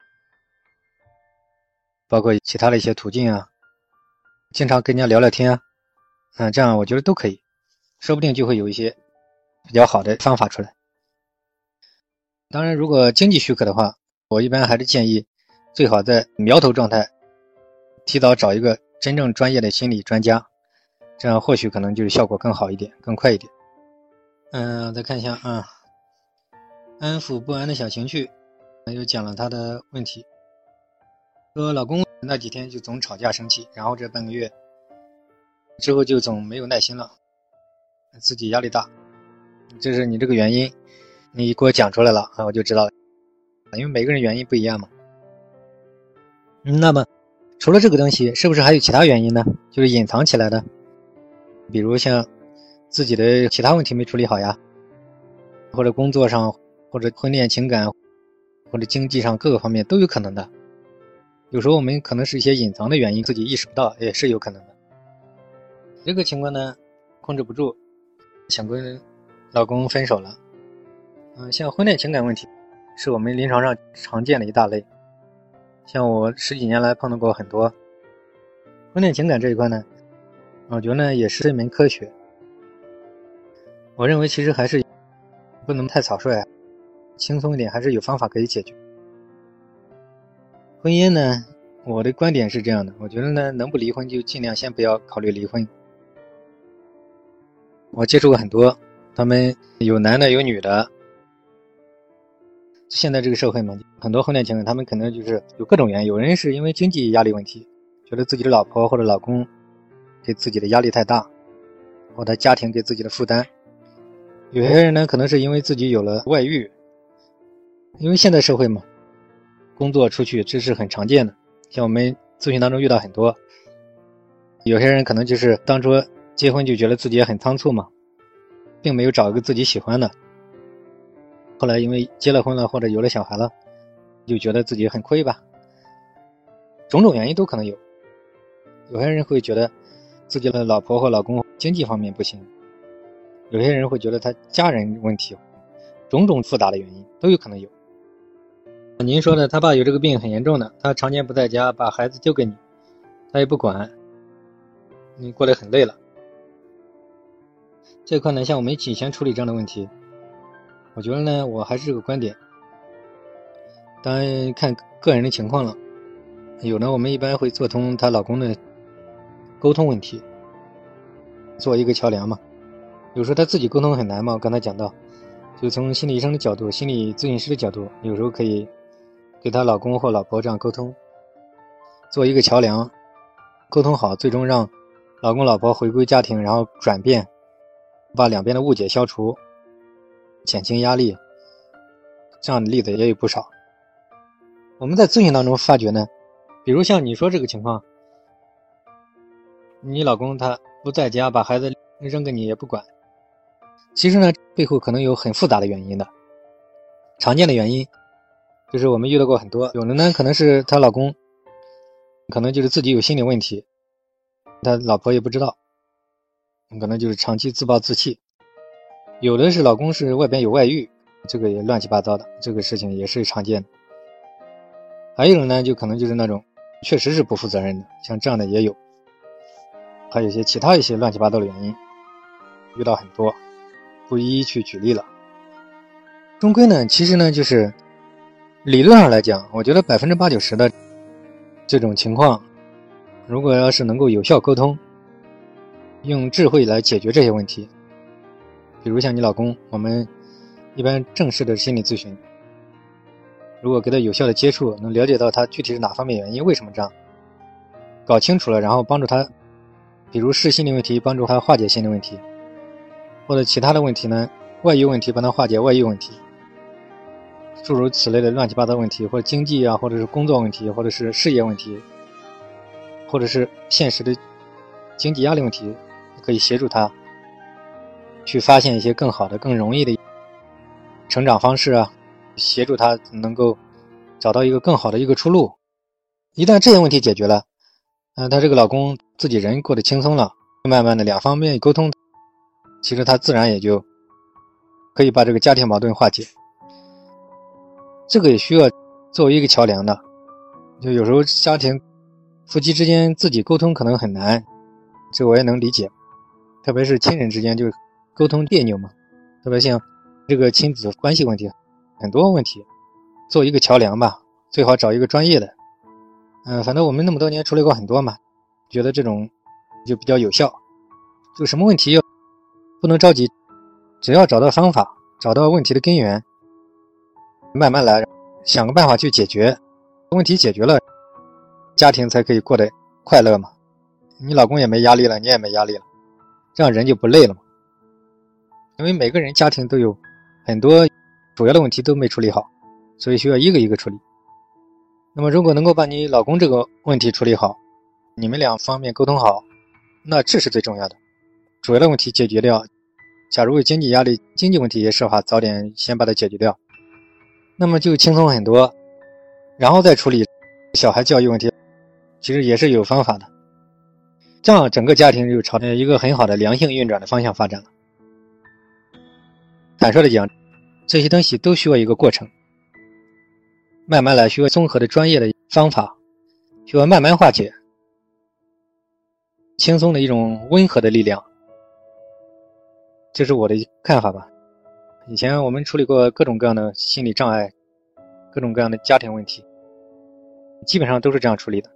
包括其他的一些途径啊，经常跟人家聊聊天啊，嗯，这样我觉得都可以，说不定就会有一些比较好的方法出来。当然，如果经济许可的话，我一般还是建议最好在苗头状态，提早找一个真正专业的心理专家，这样或许可能就是效果更好一点，更快一点。嗯，再看一下啊，安抚不安的小情绪。又讲了他的问题，说老公那几天就总吵架生气，然后这半个月之后就总没有耐心了，自己压力大，这是你这个原因，你给我讲出来了啊，我就知道了，因为每个人原因不一样嘛。那么除了这个东西，是不是还有其他原因呢？就是隐藏起来的，比如像自己的其他问题没处理好呀，或者工作上，或者婚恋情感。或者经济上各个方面都有可能的，有时候我们可能是一些隐藏的原因，自己意识不到，也是有可能的。这个情况呢，控制不住，想跟老公分手了。嗯，像婚恋情感问题，是我们临床上常见的一大类。像我十几年来碰到过很多婚恋情感这一块呢，我觉得呢也是一门科学。我认为其实还是不能太草率。轻松一点，还是有方法可以解决。婚姻呢，我的观点是这样的，我觉得呢，能不离婚就尽量先不要考虑离婚。我接触过很多，他们有男的有女的。现在这个社会嘛，很多婚恋情侣，他们可能就是有各种原因，有人是因为经济压力问题，觉得自己的老婆或者老公给自己的压力太大，或者家庭给自己的负担。有些人呢，可能是因为自己有了外遇。因为现在社会嘛，工作出去这是很常见的，像我们咨询当中遇到很多，有些人可能就是当初结婚就觉得自己很仓促嘛，并没有找一个自己喜欢的，后来因为结了婚了或者有了小孩了，就觉得自己很亏吧，种种原因都可能有。有些人会觉得自己的老婆或老公经济方面不行，有些人会觉得他家人问题，种种复杂的原因都有可能有。您说的，他爸有这个病很严重的，他常年不在家，把孩子丢给你，他也不管，你过得很累了。这块呢，像我们以前处理这样的问题，我觉得呢，我还是这个观点，当然看个人的情况了。有的我们一般会做通她老公的沟通问题，做一个桥梁嘛。有时候他自己沟通很难嘛，我刚才讲到，就从心理医生的角度、心理咨询师的角度，有时候可以。给她老公或老婆这样沟通，做一个桥梁，沟通好，最终让老公老婆回归家庭，然后转变，把两边的误解消除，减轻压力。这样的例子也有不少。我们在咨询当中发觉呢，比如像你说这个情况，你老公他不在家，把孩子扔给你也不管，其实呢背后可能有很复杂的原因的，常见的原因。就是我们遇到过很多，有的呢可能是她老公，可能就是自己有心理问题，他老婆也不知道，可能就是长期自暴自弃；有的是老公是外边有外遇，这个也乱七八糟的，这个事情也是常见的。还有一种呢，就可能就是那种确实是不负责任的，像这样的也有，还有一些其他一些乱七八糟的原因，遇到很多，不一一去举例了。终归呢，其实呢就是。理论上来讲，我觉得百分之八九十的这种情况，如果要是能够有效沟通，用智慧来解决这些问题，比如像你老公，我们一般正式的心理咨询，如果给他有效的接触，能了解到他具体是哪方面原因，为什么这样，搞清楚了，然后帮助他比如是心理问题，帮助他化解心理问题，或者其他的问题呢，外遇问题帮他化解外遇问题，诸如此类的乱七八糟问题，或者经济啊，或者是工作问题，或者是事业问题，或者是现实的经济压力问题，可以协助他去发现一些更好的、更容易的成长方式啊，协助他能够找到一个更好的一个出路。一旦这些问题解决了，嗯，她这个老公自己人过得轻松了，慢慢的两方面沟通，其实他自然也就可以把这个家庭矛盾化解。这个也需要作为一个桥梁的，就有时候家庭夫妻之间自己沟通可能很难，这我也能理解，特别是亲人之间就沟通别扭嘛，特别像这个亲子关系问题，很多问题，做一个桥梁吧，最好找一个专业的。嗯，反正我们那么多年处理过很多嘛，觉得这种就比较有效。就什么问题要不能着急，只要找到方法，找到问题的根源，慢慢来，想个办法去解决。问题解决了，家庭才可以过得快乐嘛。你老公也没压力了，你也没压力了，这样人就不累了嘛。因为每个人家庭都有很多主要的问题都没处理好，所以需要一个一个处理。那么，如果能够把你老公这个问题处理好，你们两方面沟通好，那这是最重要的。主要的问题解决掉，假如有经济压力、经济问题也设法早点先把它解决掉，那么就轻松很多。然后再处理小孩教育问题，其实也是有方法的。这样整个家庭就朝着一个很好的良性运转的方向发展了。坦率的讲，这些东西都需要一个过程。慢慢来，需要综合的专业的方法，需要慢慢化解，轻松的一种温和的力量，这是我的看法吧。以前我们处理过各种各样的心理障碍，各种各样的家庭问题，基本上都是这样处理的。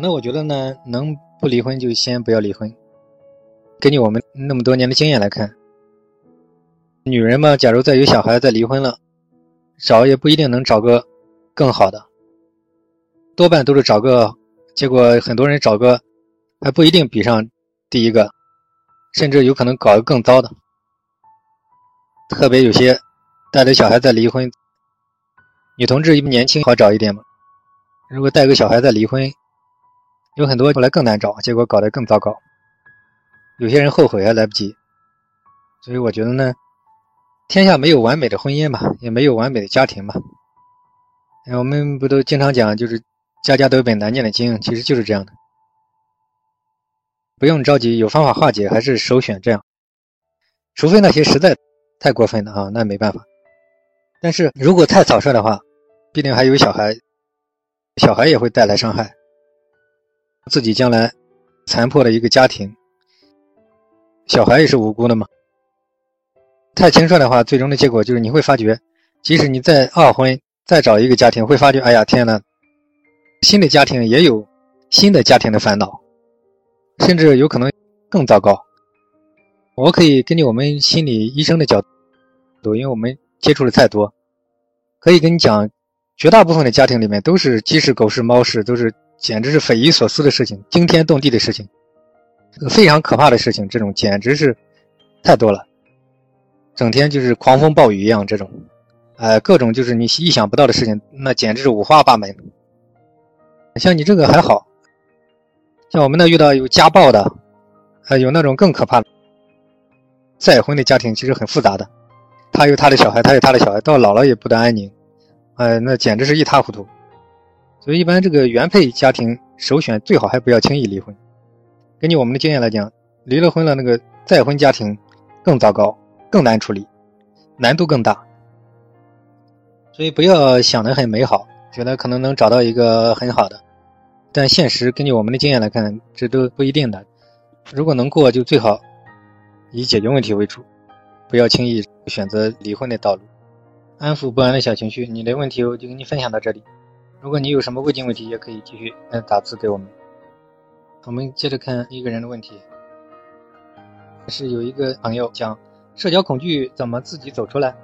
那我觉得呢，能不离婚就先不要离婚。根据我们那么多年的经验来看，女人嘛，假如再有小孩再离婚了。找也不一定能找个更好的，多半都是找个，结果很多人找个还不一定比上第一个，甚至有可能搞个更糟的。特别有些带着小孩在离婚，女同志年轻好找一点嘛，如果带个小孩再离婚，有很多后来更难找，结果搞得更糟糕。有些人后悔还来不及，所以我觉得呢。天下没有完美的婚姻嘛，也没有完美的家庭嘛。我们不都经常讲，就是家家都有本难念的经，其实就是这样的。不用着急，有方法化解，还是首选这样。除非那些实在太过分了啊，那没办法。但是如果太草率的话，必定还有小孩，小孩也会带来伤害，自己将来残破了一个家庭，小孩也是无辜的嘛。太轻率的话，最终的结果就是你会发觉，即使你再二婚，再找一个家庭，会发觉，哎呀天呐，新的家庭也有新的家庭的烦恼，甚至有可能更糟糕。我可以根据我们心理医生的角度，因为我们接触的太多，可以跟你讲，绝大部分的家庭里面都是鸡是、狗是、猫是，都是简直是匪夷所思的事情，惊天动地的事情，非常可怕的事情，这种简直是太多了。整天就是狂风暴雨一样，这种，呃，各种就是你意想不到的事情，那简直是五花八门。像你这个还好，像我们那遇到有家暴的，还有那种更可怕的，再婚的家庭其实很复杂的，他有他的小孩，他有他的小孩，到老了也不得安宁，哎，那简直是一塌糊涂。所以一般这个原配家庭首选最好还不要轻易离婚。根据我们的经验来讲，离了婚了那个再婚家庭更糟糕。更难处理，难度更大，所以不要想的很美好，觉得可能能找到一个很好的，但现实根据我们的经验来看，这都不一定的。如果能过，就最好以解决问题为主，不要轻易选择离婚的道路。安抚不安的小情绪，你的问题我就跟你分享到这里。如果你有什么未尽问题，也可以继续嗯打字给我们。我们接着看一个人的问题，是有一个朋友讲。社交恐惧怎么自己走出来？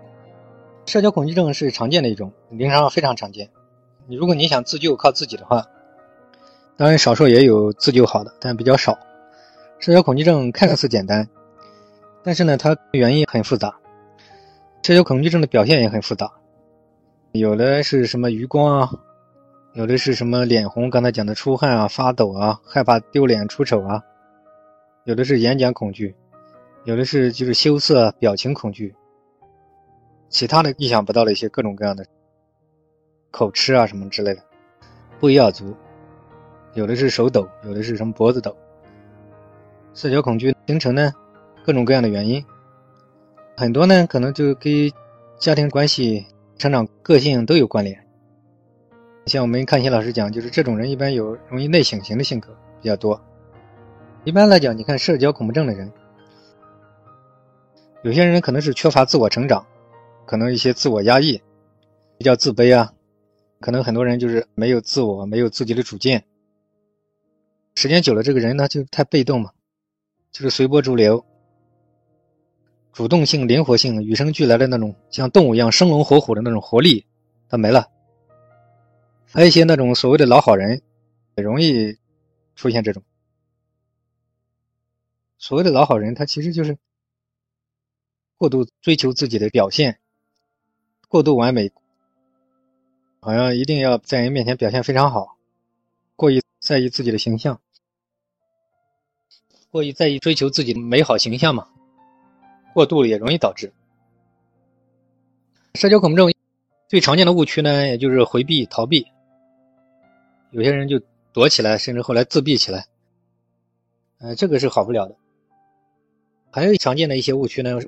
社交恐惧症是常见的一种，临床上非常常见。你如果你想自救靠自己的话，当然少数也有自救好的，但比较少。社交恐惧症看似简单，但是呢，它原因很复杂。社交恐惧症的表现也很复杂，有的是什么余光啊，有的是什么脸红，刚才讲的出汗啊、发抖啊、害怕丢脸出丑啊，有的是演讲恐惧，有的是就是羞涩表情恐惧，其他的意想不到的一些各种各样的口吃啊什么之类的，不一而足。有的是手抖，有的是什么脖子抖。社交恐惧形成呢，各种各样的原因，很多呢可能就跟家庭关系、成长个性都有关联。像我们看新老师讲，就是这种人一般有容易内省型的性格比较多。一般来讲，你看社交恐怖症的人，有些人可能是缺乏自我成长，可能一些自我压抑，比较自卑啊，可能很多人就是没有自我，没有自己的主见。时间久了，这个人呢就太被动嘛，就是随波逐流，主动性、灵活性与生俱来的那种像动物一样生龙活虎的那种活力，它没了。还有一些那种所谓的老好人，也容易出现这种所谓的老好人，他其实就是过度追求自己的表现，过度完美，好像一定要在人面前表现非常好，过于在意自己的形象。过于在意追求自己的美好形象嘛，过度了也容易导致社交恐怖症。最常见的误区呢，也就是回避、逃避。有些人就躲起来，甚至后来自闭起来。呃，这个是好不了的。还有常见的一些误区呢，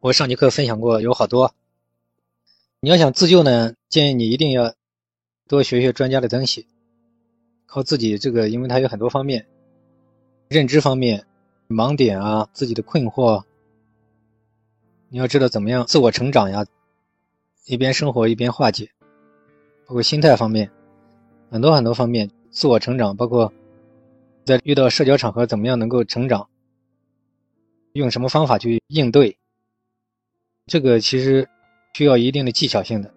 我上节课分享过，有好多。你要想自救呢，建议你一定要多学学专家的东西，靠自己这个，因为它有很多方面。认知方面，盲点啊，自己的困惑，你要知道怎么样自我成长呀，一边生活一边化解，包括心态方面，很多很多方面自我成长，包括在遇到社交场合怎么样能够成长，用什么方法去应对，这个其实需要一定的技巧性的。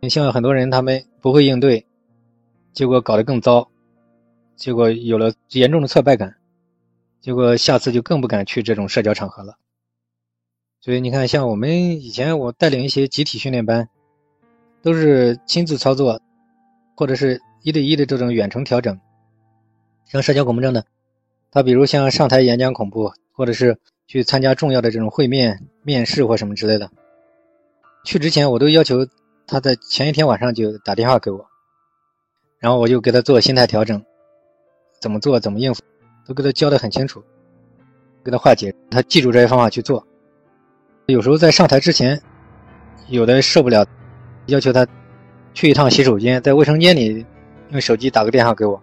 你像很多人他们不会应对，结果搞得更糟，结果有了严重的挫败感。结果下次就更不敢去这种社交场合了。所以你看，像我们以前我带领一些集体训练班，都是亲自操作，或者是一对一的这种远程调整。像社交恐怖症的，他比如像上台演讲恐怖，或者是去参加重要的这种会面、面试或什么之类的，去之前我都要求他在前一天晚上就打电话给我，然后我就给他做心态调整，怎么做，怎么应付。都给他教的很清楚，给他化解，他记住这些方法去做。有时候在上台之前，有的受不了，要求他去一趟洗手间，在卫生间里用手机打个电话给我。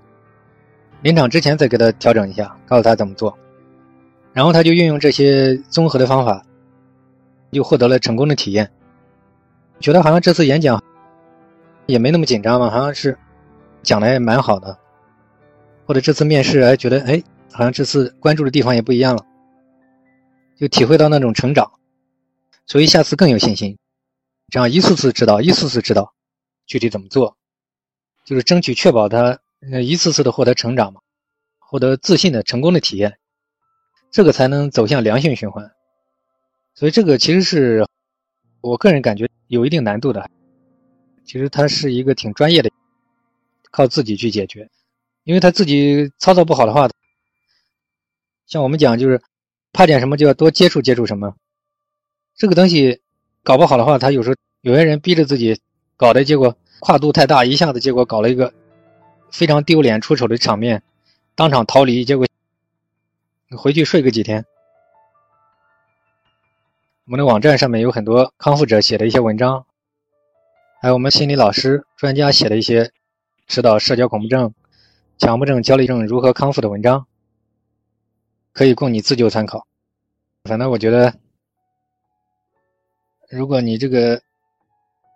临场之前再给他调整一下，告诉他怎么做，然后他就运用这些综合的方法，又获得了成功的体验。觉得好像这次演讲也没那么紧张嘛，好像是讲的也蛮好的，或者这次面试哎觉得哎。好像这次关注的地方也不一样了，就体会到那种成长，所以下次更有信心。这样一次次指导，一次次指导具体怎么做，就是争取确保他呃一次次的获得成长嘛，获得自信的成功的体验，这个才能走向良性循环。所以这个其实是我个人感觉有一定难度的，其实它是一个挺专业的，靠自己去解决，因为他自己操作不好的话。像我们讲，就是怕点什么就要多接触接触什么，这个东西搞不好的话，他有时候有些人逼着自己搞的结果跨度太大，一下子结果搞了一个非常丢脸出丑的场面，当场逃离，结果回去睡个几天。我们的网站上面有很多康复者写的一些文章，还有我们心理老师专家写的一些指导社交恐怖症、强迫症、焦虑症如何康复的文章。可以供你自救参考。反正我觉得，如果你这个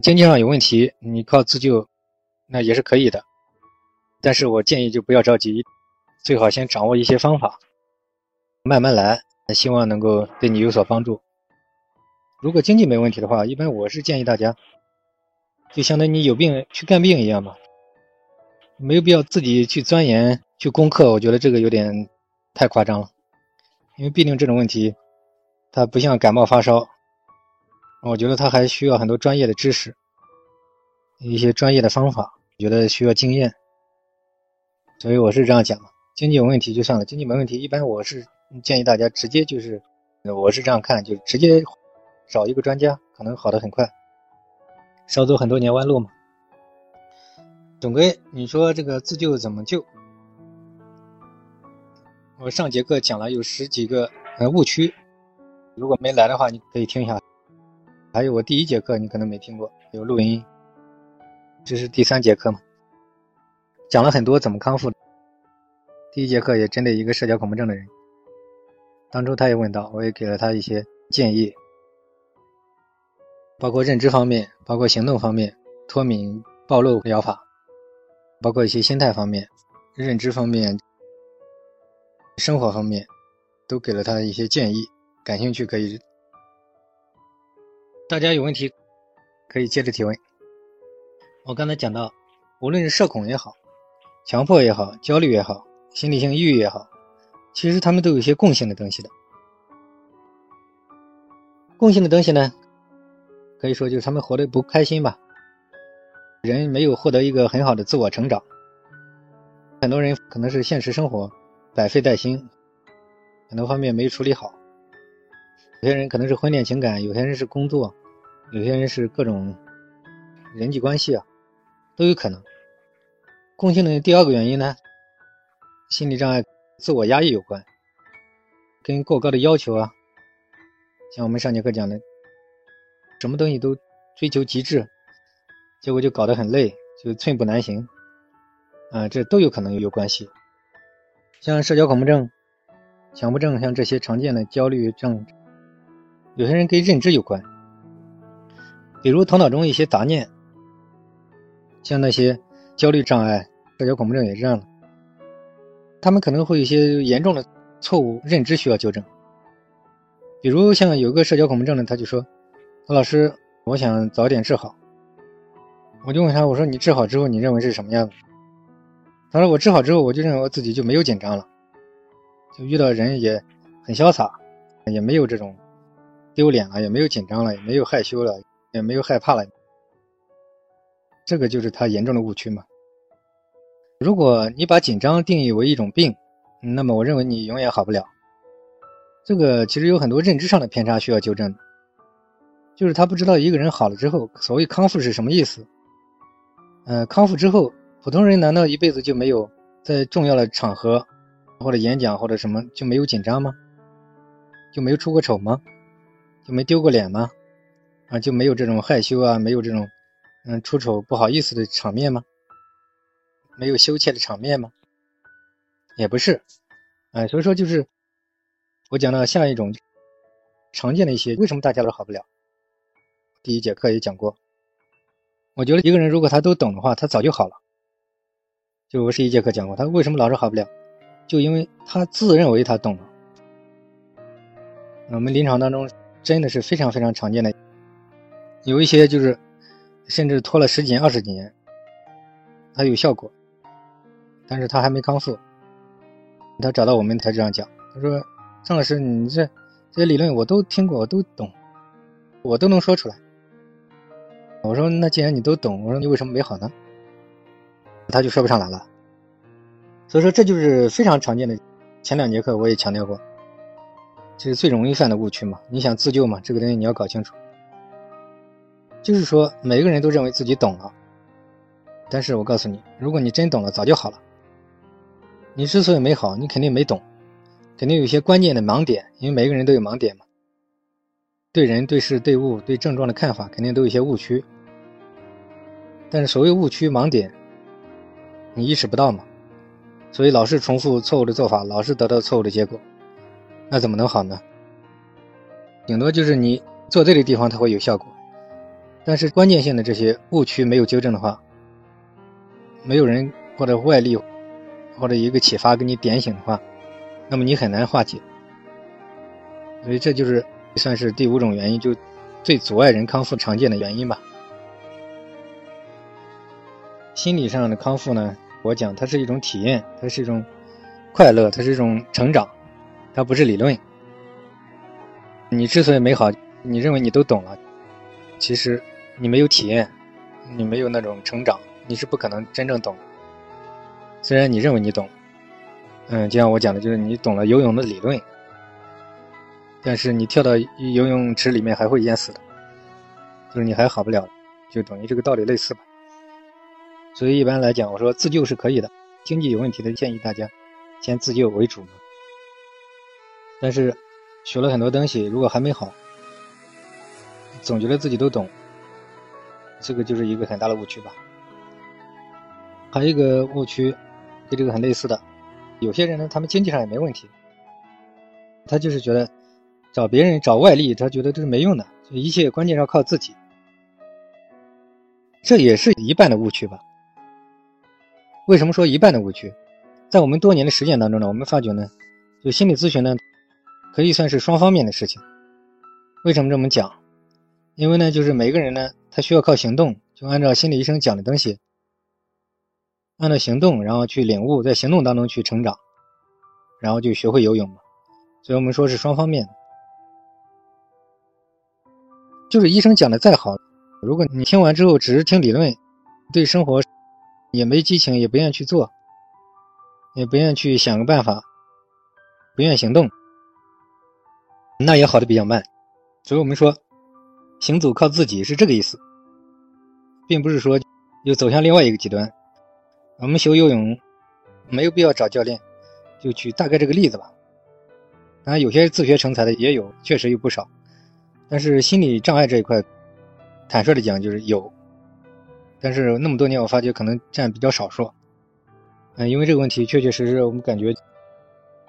经济上有问题，你靠自救，那也是可以的。但是我建议就不要着急，最好先掌握一些方法，慢慢来，希望能够对你有所帮助。如果经济没问题的话，一般我是建议大家，就相当于你有病去看病一样嘛。没有必要自己去钻研去攻克，我觉得这个有点太夸张了，因为毕竟这种问题，它不像感冒发烧，我觉得他还需要很多专业的知识，一些专业的方法，我觉得需要经验，所以我是这样讲。经济有问题就算了，经济没问题，一般我是建议大家直接就是，我是这样看，就直接找一个专家，可能好的很快，少走很多年弯路嘛。总归你说这个自救怎么救？我上节课讲了有十几个呃误区，如果没来的话，你可以听一下。还有我第一节课你可能没听过，有录音。这是第三节课嘛，讲了很多怎么康复。第一节课也针对一个社交恐怖症的人，当初他也问到，我也给了他一些建议，包括认知方面，包括行动方面，脱敏暴露疗法。包括一些心态方面、认知方面、生活方面，都给了他一些建议。感兴趣可以，大家有问题可以接着提问。我刚才讲到，无论是社恐也好、强迫也好、焦虑也好、心理性抑郁也好，其实他们都有一些共性的东西的。共性的东西呢，可以说就是他们活得不开心吧。人没有获得一个很好的自我成长，很多人可能是现实生活百废待兴，很多方面没处理好。有些人可能是婚恋情感，有些人是工作，有些人是各种人际关系啊，都有可能。共性的第二个原因呢，心理障碍、自我压抑有关，跟过高的要求啊，像我们上节课讲的，什么东西都追求极致。结果就搞得很累，就寸步难行，啊，这都有可能有关系。像社交恐怖症、强迫症，像这些常见的焦虑症，有些人跟认知有关，比如头脑中一些杂念，像那些焦虑障碍、社交恐怖症也是这样的，他们可能会有一些严重的错误认知需要纠正。比如像有个社交恐怖症的，他就说：“何老师，我想早点治好。”我就问他，我说你治好之后，你认为是什么样子？他说我治好之后，我就认为我自己就没有紧张了，就遇到人也很潇洒，也没有这种丢脸了，也没有紧张了，也没有害羞了，也没有害怕了。这个就是他严重的误区嘛。如果你把紧张定义为一种病，那么我认为你永远好不了。这个其实有很多认知上的偏差需要纠正，就是他不知道一个人好了之后，所谓康复是什么意思。呃，康复之后，普通人难道一辈子就没有在重要的场合或者演讲或者什么就没有紧张吗？就没有出过丑吗？就没丢过脸吗？啊，就没有这种害羞啊，没有这种嗯出丑不好意思的场面吗？没有羞怯的场面吗？也不是，哎，所以说就是我讲到像一种常见的一些，为什么大家都好不了？第一节课也讲过。我觉得一个人如果他都懂的话，他早就好了。就我是一节课讲过，他为什么老是好不了，就因为他自认为他懂了。我们临床当中真的是非常非常常见的，有一些就是甚至拖了十几年、二十几年，他有效果，但是他还没康复。他找到我们才这样讲，他说：“张老师，你这这些理论我都听过，我都懂，我都能说出来。”我说：“那既然你都懂，我说你为什么没好呢？”他就说不上来了。所以说，这就是非常常见的。前两节课我也强调过，这是最容易犯的误区嘛。你想自救嘛，这个东西你要搞清楚。就是说，每个人都认为自己懂了，但是我告诉你，如果你真懂了，早就好了。你之所以没好，你肯定没懂，肯定有些关键的盲点，因为每个人都有盲点嘛。对人、对事、对物、对症状的看法，肯定都有一些误区。但是所谓误区、盲点，你意识不到嘛？所以老是重复错误的做法，老是得到错误的结果，那怎么能好呢？顶多就是你做对的地方它会有效果，但是关键性的这些误区没有纠正的话，没有人或者外力或者一个启发给你点醒的话，那么你很难化解。所以这就是。算是第五种原因，就最阻碍人康复常见的原因吧。心理上的康复呢，我讲，它是一种体验，它是一种快乐，它是一种成长，它不是理论。你之所以美好，你认为你都懂了，其实你没有体验，你没有那种成长，你是不可能真正懂。虽然你认为你懂，嗯，就像我讲的，就是你懂了游泳的理论，但是你跳到游泳池里面还会淹死的，就是你还好不了，就等于这个道理类似吧。所以一般来讲，我说自救是可以的，经济有问题的建议大家先自救为主嘛。但是学了很多东西，如果还没好，总觉得自己都懂，这个就是一个很大的误区吧。还有一个误区，跟这个很类似的，有些人呢，他们经济上也没问题，他就是觉得找别人找外力，他觉得这是没用的，一切关键要靠自己，这也是一半的误区吧。为什么说一半的误区？在我们多年的实践当中呢，我们发觉呢，就心理咨询呢，可以算是双方面的事情。为什么这么讲？因为呢，就是每个人呢，他需要靠行动，就按照心理医生讲的东西，按照行动，然后去领悟，在行动当中去成长，然后就学会游泳嘛。所以我们说是双方面。就是医生讲的再好，如果你听完之后只是听理论，对生活。也没激情，也不愿意去做，也不愿意去想个办法，不愿意行动，那也好的比较慢。所以我们说，行走靠自己是这个意思，并不是说又走向另外一个极端。我们学游泳没有必要找教练，就举大概这个例子吧。当然，有些自学成才的也有，确实有不少。但是心理障碍这一块，坦率的讲就是有。但是那么多年，我发觉可能占比较少数，嗯，因为这个问题确确实实，我们感觉，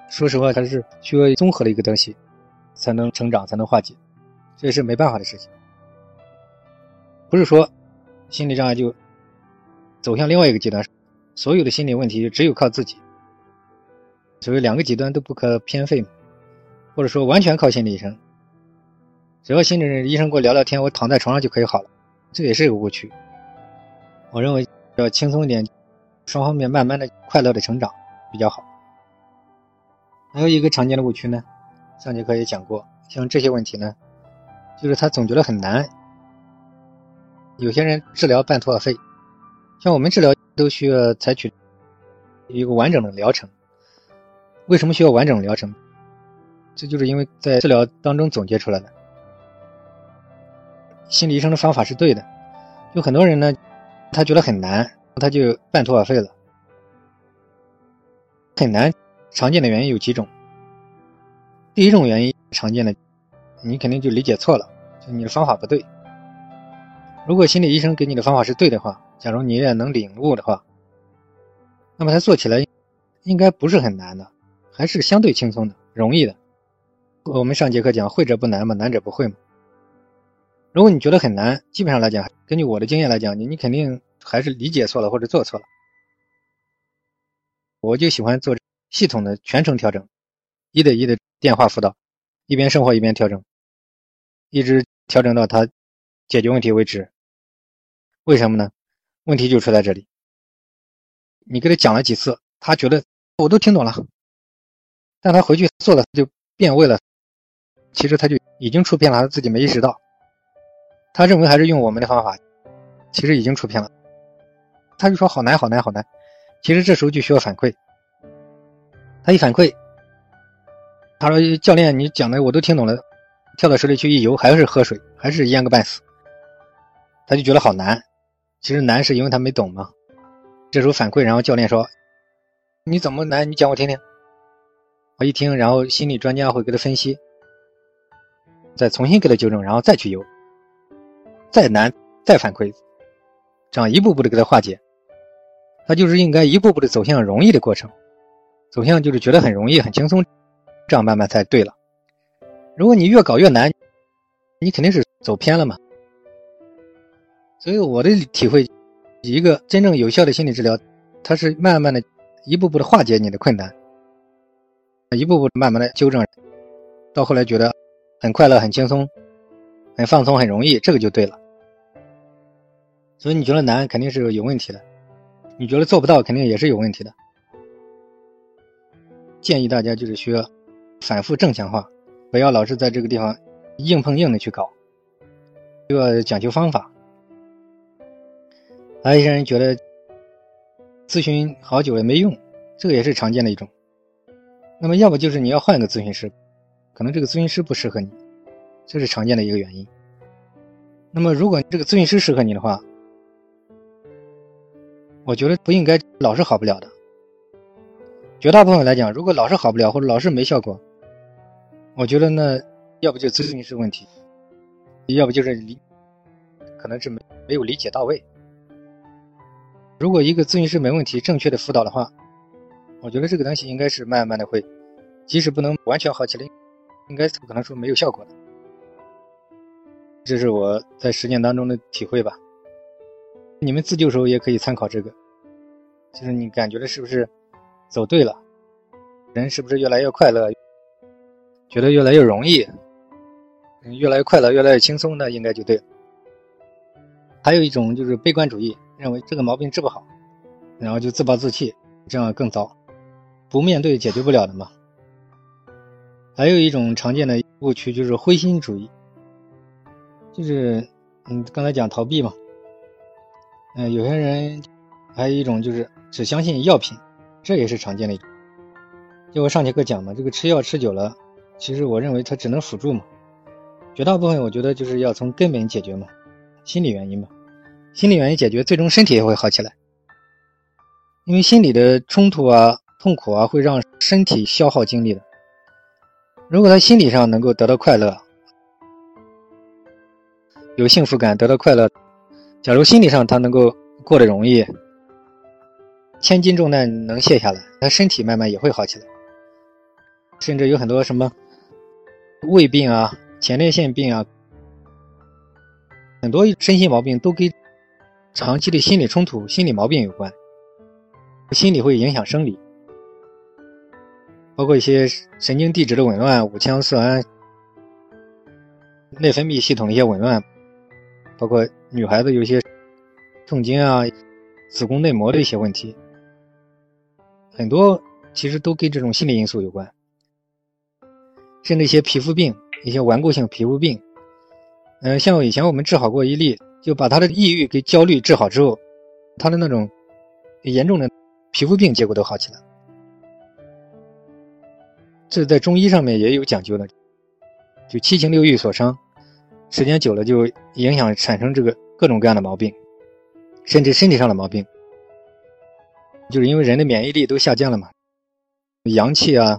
说实话，它是需要综合的一个东西，才能成长，才能化解，这是没办法的事情。不是说心理障碍就走向另外一个极端，所有的心理问题只有靠自己，所以两个极端都不可偏废嘛，或者说完全靠心理医生，只要心理医生跟我聊聊天，我躺在床上就可以好了，这也是一个误区。我认为要轻松一点，双方面慢慢的快乐的成长比较好。还有一个常见的误区呢，上节课也讲过，像这些问题呢，就是他总觉得很难。有些人治疗半途而废，像我们治疗都需要采取一个完整的疗程。为什么需要完整疗程？这就是因为在治疗当中总结出来的。心理医生的方法是对的，有很多人呢。他觉得很难，他就半途而废了。很难，常见的原因有几种。第一种原因常见的，你肯定就理解错了，就你的方法不对。如果心理医生给你的方法是对的话，假如你也能领悟的话，那么他做起来应该不是很难的，还是相对轻松的、容易的。我们上节课讲，会者不难嘛，难者不会嘛。如果你觉得很难，基本上来讲，根据我的经验来讲，你你肯定还是理解错了或者做错了。我就喜欢做系统的全程调整，一对一的电话辅导，一边生活一边调整，一直调整到他解决问题为止。为什么呢？问题就出在这里。你给他讲了几次，他觉得我都听懂了，但他回去做了就变味了，其实他就已经出片了，他自己没意识到。他认为还是用我们的方法，其实已经出片了。他就说好难好难好难，其实这时候就需要反馈。他一反馈，他说教练你讲的我都听懂了，跳到水里去一游还是喝水，还是淹个半死。他就觉得好难，其实难是因为他没懂嘛。这时候反馈，然后教练说你怎么难？你讲我听听。我一听，然后心理专家会给他分析，再重新给他纠正，然后再去游。再难再反馈，这样一步步的给他化解，他就是应该一步步的走向容易的过程，走向就是觉得很容易很轻松，这样慢慢才对了。如果你越搞越难，你肯定是走偏了嘛。所以我的体会，一个真正有效的心理治疗，它是慢慢的一步步的化解你的困难，一步步慢慢的纠正，到后来觉得很快乐很轻松。很放松，很容易，这个就对了。所以你觉得难，肯定是有问题的。你觉得做不到，肯定也是有问题的。建议大家就是需要反复正强化，不要老是在这个地方硬碰硬的去搞，就要讲究方法。还有一些人觉得咨询好久也没用，这个也是常见的一种。那么要不就是你要换一个咨询师，可能这个咨询师不适合你，这是常见的一个原因。那么如果这个咨询师适合你的话，我觉得不应该老是好不了的。绝大部分来讲，如果老是好不了或者老是没效果，我觉得呢要不就咨询师问题，要不就是理可能是没没有理解到位。如果一个咨询师没问题，正确的辅导的话，我觉得这个东西应该是慢慢的会，即使不能完全好起来，应该是不可能说没有效果的。这是我在实践当中的体会吧。你们自救时候也可以参考这个，就是你感觉的是不是？走对了，人是不是越来越快乐？觉得越来越容易，越来越快乐，越来越轻松，那应该就对。还有一种就是悲观主义，认为这个毛病治不好，然后就自暴自弃，这样更糟，不面对解决不了的嘛。还有一种常见的误区就是灰心主义，就是嗯刚才讲逃避嘛，嗯有些人还有一种就是只相信药品。这也是常见的一种。就我上节课讲嘛，这个吃药吃久了，其实我认为它只能辅助嘛。绝大部分我觉得就是要从根本解决嘛，心理原因嘛。心理原因解决，最终身体也会好起来。因为心理的冲突啊、痛苦啊，会让身体消耗精力的。如果他心理上能够得到快乐，有幸福感，得到快乐，假如心理上他能够过得容易。千斤重担能卸下来，他身体慢慢也会好起来。甚至有很多什么胃病啊、前列腺病啊，很多身心毛病都跟长期的心理冲突、心理毛病有关。心理会影响生理，包括一些神经递质的紊乱、五羟色胺、内分泌系统的一些紊乱，包括女孩子有些痛经啊、子宫内膜的一些问题。很多其实都跟这种心理因素有关，甚至一些皮肤病、一些顽固性皮肤病，嗯，像以前我们治好过一例，就把他的抑郁跟焦虑治好之后，他的那种严重的皮肤病结果都好起来。这在中医上面也有讲究的，就七情六欲所伤，时间久了就影响产生这个各种各样的毛病，甚至身体上的毛病。就是因为人的免疫力都下降了嘛，阳气啊，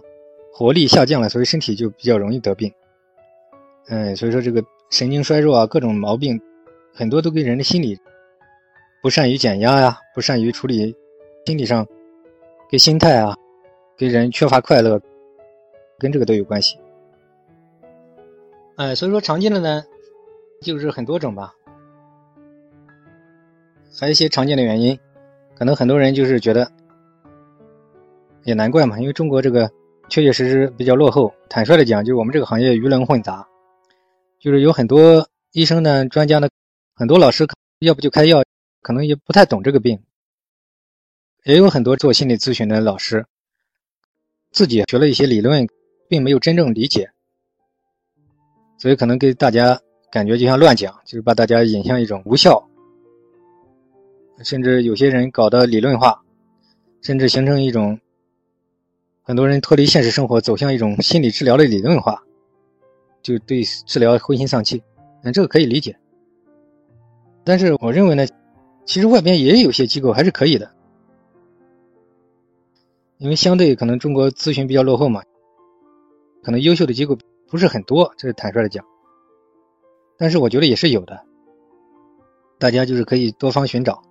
活力下降了，所以身体就比较容易得病。嗯，所以说这个神经衰弱啊，各种毛病，很多都跟人的心理不善于减压呀，不善于处理心理上跟心态啊，跟人缺乏快乐，跟这个都有关系。哎，所以说常见的呢，就是很多种吧，还有一些常见的原因。可能很多人就是觉得，也难怪嘛，因为中国这个确确实实比较落后。坦率的讲，就是我们这个行业鱼龙混杂，就是有很多医生呢、专家呢，很多老师要不就开药，可能也不太懂这个病。也有很多做心理咨询的老师，自己学了一些理论，并没有真正理解，所以可能给大家感觉就像乱讲，就是把大家引向一种无效。甚至有些人搞的理论化，甚至形成一种很多人脱离现实生活，走向一种心理治疗的理论化，就对治疗灰心丧气。嗯，这个可以理解。但是我认为呢，其实外边也有些机构还是可以的，因为相对可能中国咨询比较落后嘛，可能优秀的机构不是很多，这是坦率的讲。但是我觉得也是有的，大家就是可以多方寻找。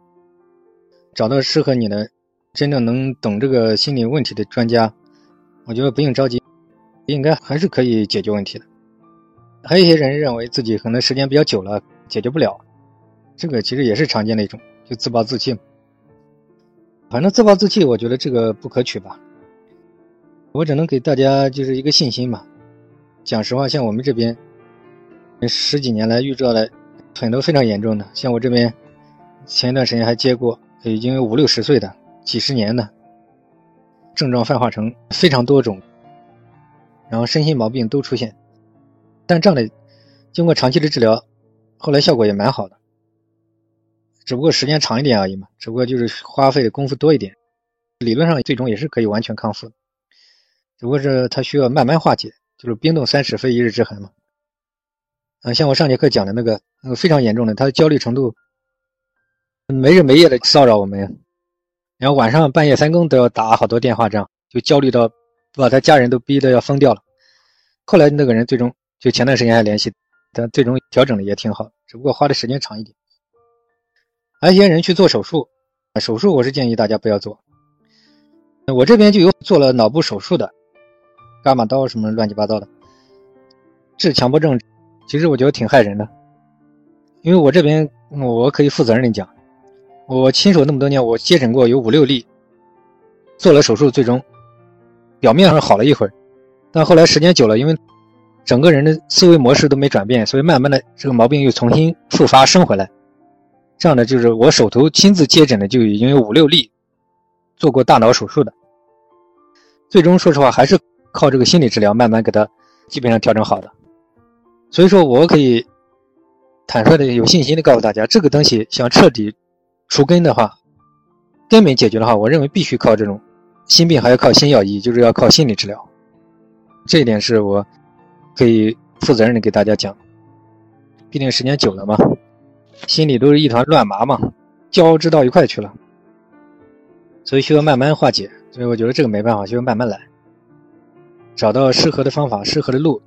找到适合你的、真正能懂这个心理问题的专家，我觉得不用着急，应该还是可以解决问题的。还有一些人认为自己可能时间比较久了解决不了，这个其实也是常见的一种，就自暴自弃。反正自暴自弃，我觉得这个不可取吧。我只能给大家就是一个信心吧。讲实话，像我们这边十几年来遇到的很多非常严重的，像我这边前一段时间还接过。已经五六十岁的、几十年的，症状泛化成非常多种，然后身心毛病都出现。但这样的经过长期的治疗，后来效果也蛮好的，只不过时间长一点而已嘛，只不过就是花费的功夫多一点。理论上最终也是可以完全康复的，只不过是他需要慢慢化解，就是冰冻三尺非一日之寒嘛。嗯，像我上节课讲的那个那个非常严重的，他的焦虑程度没日没夜的骚扰我们呀，然后晚上半夜三更都要打好多电话，这样就焦虑到把他家人都逼得要疯掉了。后来那个人最终就前段时间还联系，但最终调整的也挺好，只不过花的时间长一点。还有一些人去做手术，手术我是建议大家不要做。我这边就有做了脑部手术的，伽马刀什么乱七八糟的，治强迫症，其实我觉得挺害人的。因为我这边我可以负责任的讲，我亲手那么多年，我接诊过有五六例，做了手术，最终表面上好了一会儿，但后来时间久了，因为整个人的思维模式都没转变，所以慢慢的这个毛病又重新复发生回来。这样的就是我手头亲自接诊的就已经有五六例。做过大脑手术的，最终说实话还是靠这个心理治疗慢慢给他基本上调整好的。所以说我可以坦率的、有信心的告诉大家，这个东西想彻底除根的话，根本解决的话，我认为必须靠这种心病，还要靠心药医，就是要靠心理治疗。这一点是我可以负责任的给大家讲，毕竟时间久了嘛，心里都是一团乱麻嘛，交织到一块去了。所以需要慢慢化解，所以我觉得这个没办法，需要慢慢来，找到适合的方法、适合的路，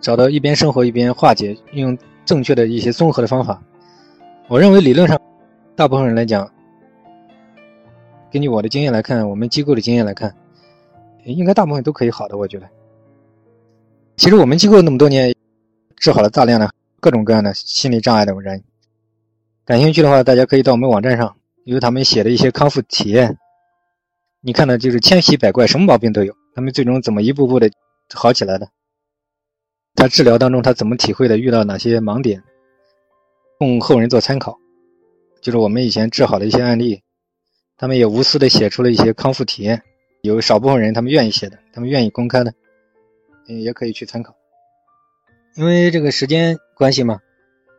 找到一边生活一边化解，用正确的一些综合的方法。我认为理论上，大部分人来讲，根据我的经验来看，我们机构的经验来看，应该大部分都可以好的。我觉得，其实我们机构那么多年，治好了大量的各种各样的心理障碍的人。感兴趣的话，大家可以到我们网站上。有他们写的一些康复体验，你看的就是千奇百怪，什么毛病都有。他们最终怎么一步步的好起来的？他治疗当中他怎么体会的？遇到哪些盲点，供后人做参考。就是我们以前治好的一些案例，他们也无私的写出了一些康复体验。有少部分人他们愿意写的，他们愿意公开的，嗯，也可以去参考。因为这个时间关系嘛，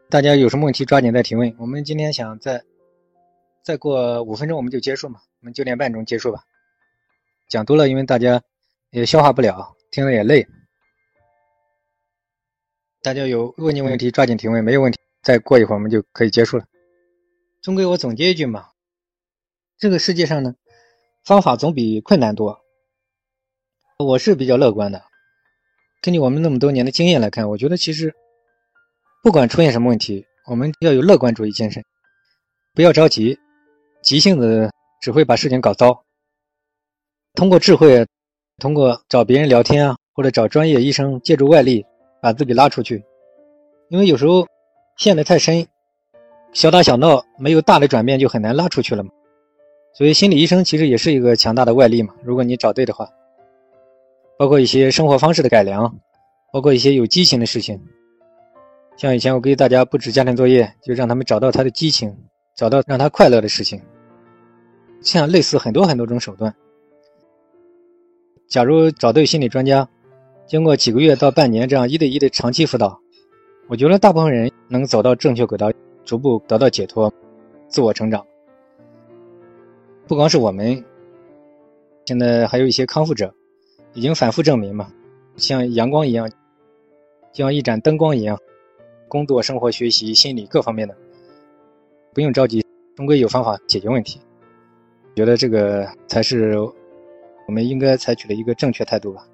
大家有什么问题抓紧再提问。我们今天想再。再过五分钟我们就结束嘛，我们九点半钟结束吧。讲多了，因为大家也消化不了，听了也累。大家有问题问题抓紧提问，没有问题再过一会儿我们就可以结束了。终归我总结一句嘛，这个世界上呢，方法总比困难多。我是比较乐观的，根据我们那么多年的经验来看，我觉得其实不管出现什么问题，我们要有乐观主义精神，不要着急。急性子只会把事情搞糟。通过智慧，通过找别人聊天啊，或者找专业医生，借助外力把自己拉出去。因为有时候陷得太深，小打小闹没有大的转变就很难拉出去了嘛。所以心理医生其实也是一个强大的外力嘛。如果你找对的话，包括一些生活方式的改良，包括一些有激情的事情。像以前我给大家布置家庭作业，就让他们找到他的激情。找到让他快乐的事情，像类似很多很多种手段。假如找对心理专家，经过几个月到半年这样一对一的长期辅导，我觉得大部分人能走到正确轨道，逐步得到解脱，自我成长。不光是我们，现在还有一些康复者，已经反复证明嘛，像阳光一样，像一盏灯光一样，工作、生活、学习、心理各方面的。不用着急，终归有方法解决问题。觉得这个才是我们应该采取的一个正确态度吧。